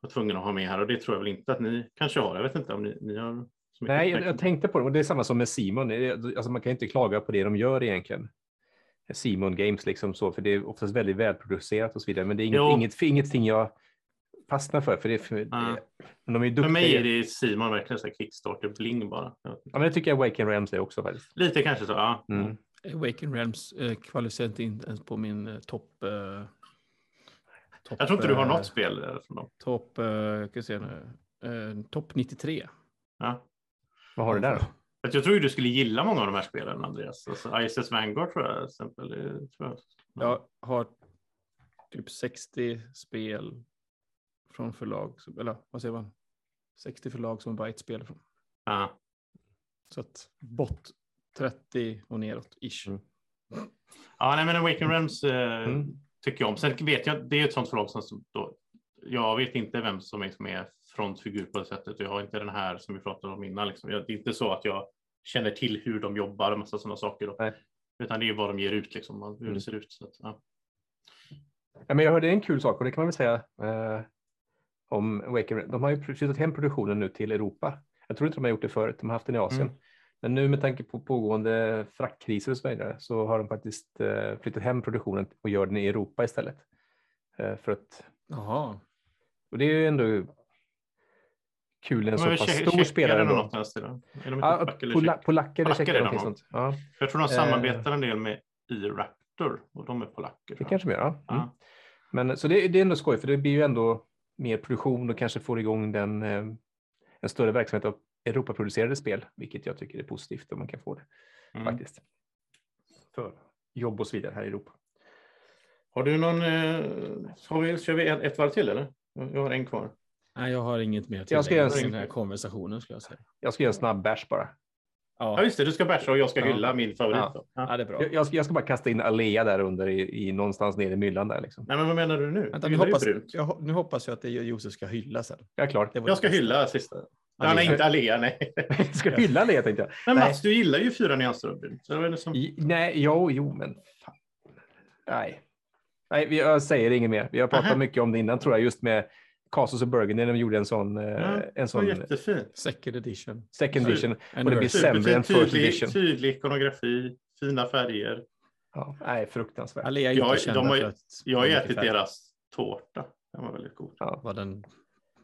var tvungen att ha med här och det tror jag väl inte att ni kanske har. Jag vet inte om ni, ni har Nej, jag, jag, tänkte på det och det är samma som med Simon. Alltså man kan inte klaga på det de gör egentligen. Simon Games liksom så, för det är oftast väldigt välproducerat och så vidare. Men det är inget, inget, ingenting jag fastnar för. för, det, för, mm. det, de är för mig är det Simon verkligen så Kickstarter bling bara. Ja, men det tycker jag Waken Realms är också faktiskt. Lite kanske så, ja. Mm. Waken Realms eh, kvalificerar inte ens på min eh, topp. Eh, top, jag tror inte du har något eh, spel från dem. Topp, eh, ska se nu, eh, topp 93. Ja. Vad har du där då? Att jag tror ju du skulle gilla många av de här spelen, Andreas. Alltså, ISS Vanguard tror jag till exempel. Det, tror jag. Jag har typ 60 spel från förlag, eller vad säger man? 60 förlag som bara ett spel från. Ja. Så att bott 30 och neråt ish. Mm. Ja, nej, men Awaken Realms eh, Mm. Tycker jag om. Sen vet jag, det är ett sånt förlag som då, jag vet inte vem som är, som är frontfigur på det sättet. och Jag har inte den här som vi pratade om innan. Liksom. Jag, det är inte så att jag känner till hur de jobbar och massa sådana saker. Då. Nej. Utan det är vad de ger ut, liksom, hur Mm. det ser ut. Så att, ja. Ja, men jag hörde en kul sak och det kan man väl säga eh, om Awaken. De har ju flyttat hem produktionen nu till Europa. Jag tror inte de har gjort det förut. De har haft den i Asien. Mm. Men nu med tanke på pågående fraktkriser och så vidare så har de faktiskt eh, flyttat hem produktionen och gör den i Europa istället. Eh, för att, Jaha. och det är ju ändå kul en så pass tjeck- stor spelare. ändå. något. Är de inte Ja, polacker eller tjecker? polacker eller tjecker, sånt. Ja, Jag tror de Eh. samarbetar en del med E-Raptor och de är polacker. det kanske de gör. Ja. Mm. Men så det, det är ändå skoj för det blir ju ändå mer produktion och kanske får igång den, eh, en större verksamhet av Europaproducerade spel, vilket jag tycker är positivt om man kan få det Mm. faktiskt. För jobb och så vidare här i Europa. Har du någon, eh, har vi, kör vi ett, ett varv till eller? Jag har en kvar. Nej, jag har inget mer till Jag ska göra en- den här konversationen skulle jag säga. Jag ska göra en snabb bash bara. Ja Ja, just det, du ska basha och jag ska Ja. hylla min favorit. Ja. Då. Ja. ja det är bra. Jag, jag, ska, jag ska bara kasta in Alea där under i, i någonstans nere i myllan där liksom. Nej men vad menar du nu? Vänta, Du nu, hoppas, jag, nu hoppas jag att det är Josef ska hylla sen. Jag är klar. Det var Jag ska bästa. hylla sista. Ja, nej, inte Alea, nej. Ska hylla Alea tänkte jag. Men Nej. Mats, du gillar ju fyra nyanser av brunt. Så vad är det som... I, nej, jo, jo, men fan. Nej. Nej, vi, jag säger inget mer. Vi har pratat Aha. mycket om det innan tror jag, just med Casus och Burgundy när de gjorde en sån, eh, Ja, en sån jättefin. Second edition. second edition. Och det blir sämre än first edition. tydlig, ikonografi, fina färger. Ja, nej, fruktansvärt. Alea är Jag- de har ju- för att Jag har ätit färg. deras tårta. Den var väldigt god. Ja, Var den,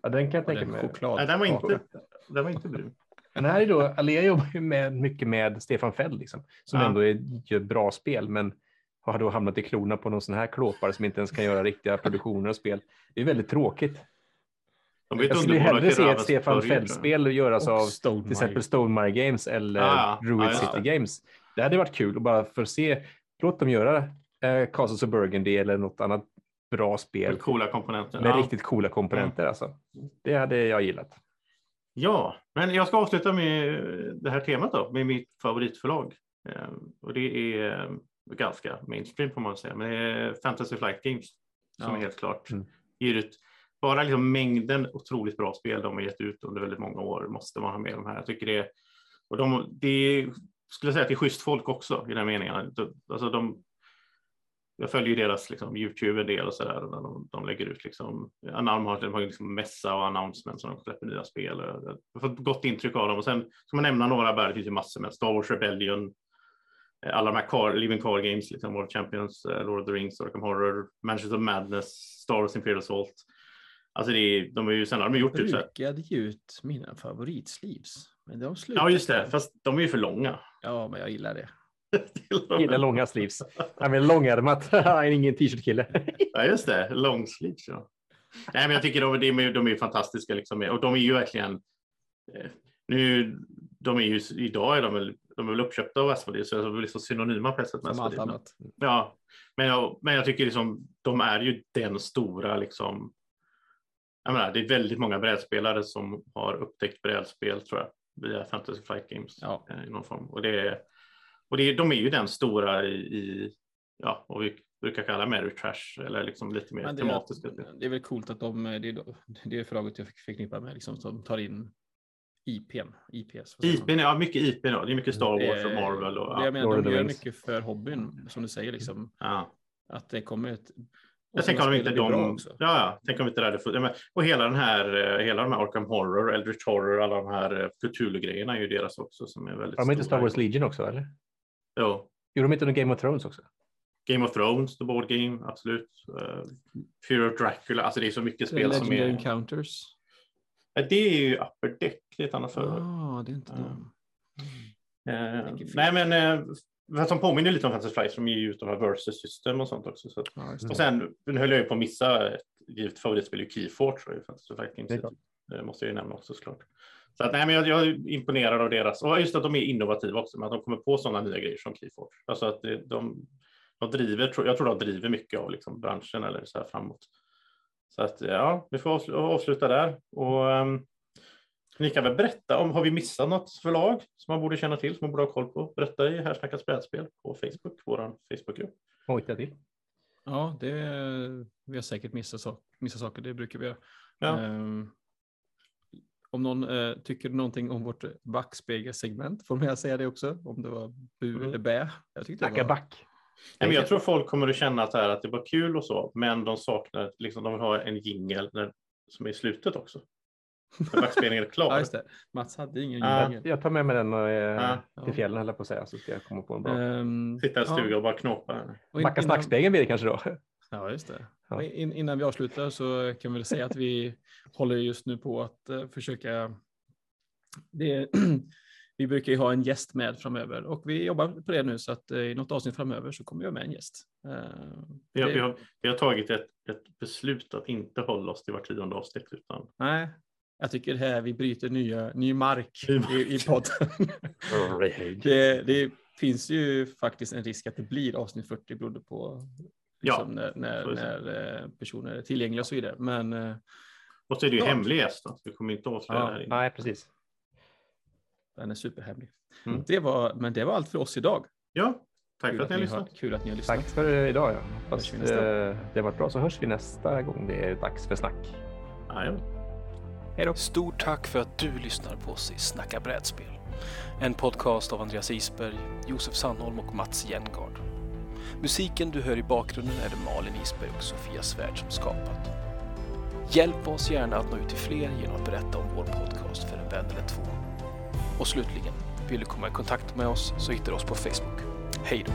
ja, den kan jag tänka den mig. choklad? Nej, den var inte, Ja. den var inte brun. Men här är då, Alea jobbar ju med, mycket med Stefan Feld, liksom, som Ja. ändå är, gör bra spel, men har då hamnat i klorna på någon sån här klåpare som inte ens kan göra riktiga [LAUGHS] produktioner och spel. Det är väldigt tråkigt. Jag skulle hellre se ett Stefan. Feld-spel göras av Stone till exempel. Stonemire Games eller Ah, Druid ja, just City det. Games. Det hade varit kul att bara för att se, låt dem göra eh, Castles of Burgundy eller något annat bra spel Med coola komponenter. med Ja. riktigt coola komponenter. Alltså. Det hade jag gillat. Ja, men jag ska avsluta med det här temat då, med mitt favoritförlag. Eh, och det är eh, ganska mainstream får man säga, men det är Fantasy Flight Games som Ja. är helt klart Mm. ger ut bara liksom mängden otroligt bra spel de har gett ut under väldigt många år måste man ha med de här. Jag tycker det och de, det är, skulle jag säga att det är schysst folk också i den meningen. Alltså de, jag följer deras liksom, Youtube en del och sådär. och De, de lägger ut liksom, har, de har liksom mässa och announcements och de släpper nya spel. Jag har fått gott intryck av dem. Och sen ska man nämna några där, det finns ju massor med Star Wars Rebellion, eh, alla de här car, Living Car Games, liksom World Champions, eh, Lord of the Rings, Arkham Horror, Mansions of Madness, Star Wars Imperial Assault. Alltså det är, de har ju, sen har de gjort typ så här, brukade ge ut mina favoritsleeves. Men de. Ja just det, fast de är ju för långa. Ja, men jag gillar det. Gillar långa sleeves. Han vill långärmat. [LAUGHS] Han är ingen t-shirt-kille. Ja, just det. Long sleeves, ja. Nej, men jag tycker de, de, är, de är fantastiska liksom. och de är ju verkligen. eh, Nu, de är ju idag är de väl, de är väl uppköpta av Asmodee så de är liksom synonyma på ett sätt med Som allt Asmodee. annat. Ja, men jag, men jag tycker liksom de är ju den stora liksom. Jag menar, det är väldigt många brädspelare som har upptäckt brädspel tror jag via Fantasy Flight Games Ja. eh, i någon form och det är och det, de är ju den stora i, i ja, och vi brukar kalla mer trash eller liksom lite mer Men det, tematiska. är, det är väl coolt att de, det är, det är förlaget jag fick förknippa med, liksom, som tar in IPn. IPs. vad säger man? IP, ja mycket IP då. Det är mycket Star Wars och Det- Marvel och jag ja. menar, de gör mycket för hobbyn, som du säger, liksom, ja. att det kommer ett... Jag tänker om inte de, ja, ja, tänk om inte det hade funnits. Ja, men- Och hela den här, eh, hela de här Arkham Horror, Eldritch Horror, alla de här eh, Cthulhu-grejerna är ju deras också som är väldigt Har de inte. Star Wars Legion också eller? Jo. Gjorde de inte någon Game of Thrones också? Game of Thrones, The Board Game, absolut. Uh, Fear of Dracula, alltså det är så mycket spel som Legendary är... Encounters. Ja, det är ju Upper Deck, det är ett annat företag. Ah, det är inte Ja. Eh, tänker fel. nej, men eh, vad som påminner lite om Fantasy Flight som ger ut de här versus system och sånt också. Så. Ja, det. Och sen nu höll jag ju på att missa ett givet favoritspel i Keyforge Fantasy Flight Games. Det måste jag ju nämna också såklart. Så att, nej, men jag, jag är imponerad av deras, och just att de är innovativa också, med att de kommer på sådana nya grejer som Keyforge. Alltså att det, de, de driver, jag tror de driver mycket av liksom branschen eller så här framåt. Så att ja, vi får avsluta där. Och, um, ni kan väl berätta om, har vi missat något förlag som man borde känna till, som man borde ha koll på? Berätta i Här snackas brädspel på Facebook, vår Facebookgrupp. Hojta till. Ja, det, vi har säkert missat, sak, missat saker, det brukar vi göra. Ja. Um, om någon uh, tycker någonting om vårt backspegelsegment får man säga det också, om det var bu Mm. eller bä. Jag tyckte det Backa var... back. Nej, men jag tror folk kommer att känna att, här, att det var kul och så, men de saknar, liksom, de vill ha en jingel som är i slutet också. När backspelningen är klar. [LAUGHS] Ja, just det. Mats hade ingen Ja. jingel. Jag tar med mig den och, eh, Ja. till fjällen höll jag på att säga så ska jag komma på en bra. Um, Sitta i en stuga och bara knåpa. Backa snackspegeln blir det kanske då. Ja, just det. Ja. In, innan vi avslutar så kan vi säga att vi [LAUGHS] håller just nu på att eh, försöka. Det, [CLEARS THROAT] vi brukar ju ha en gäst med framöver och vi jobbar på det nu så att eh, i något avsnitt framöver så kommer vi ha med en gäst. Eh, Vi har, vi, har, vi har tagit ett, ett beslut att inte hålla oss till var tionde avsnitt. Utan, Nej, jag tycker det här vi bryter nya, ny mark Ny mark. i, i podden. [LAUGHS] det, det finns ju faktiskt en risk att det blir avsnitt 40 beroende på liksom, när, när, det. när eh, personer är tillgängliga och så vidare. Men eh, och så är det ju Ja. hemlig gäst. då, så Vi kommer inte avslöja Ja. det här inne. Nej, precis. Den är superhemlig. Mm. Det var, men det var allt för oss idag. Ja, tack Kul för att ni har lyssnat. kul att ni har lyssnat. Tack för idag. Ja. Hoppas vi nästa eh, det har varit bra så hörs vi nästa gång det är dags för snack. Ja, Stort tack för att du lyssnar på oss i Snacka brädspel. En podcast av Andreas Isberg, Josef Sandholm och Mats Jengard. Musiken du hör i bakgrunden är det Malin Isberg och Sofia Svärd som skapat. Hjälp oss gärna att nå ut till fler genom att berätta om vår podcast för en vän eller två. Och slutligen, vill du komma i kontakt med oss så hittar du oss på Facebook. Hej då!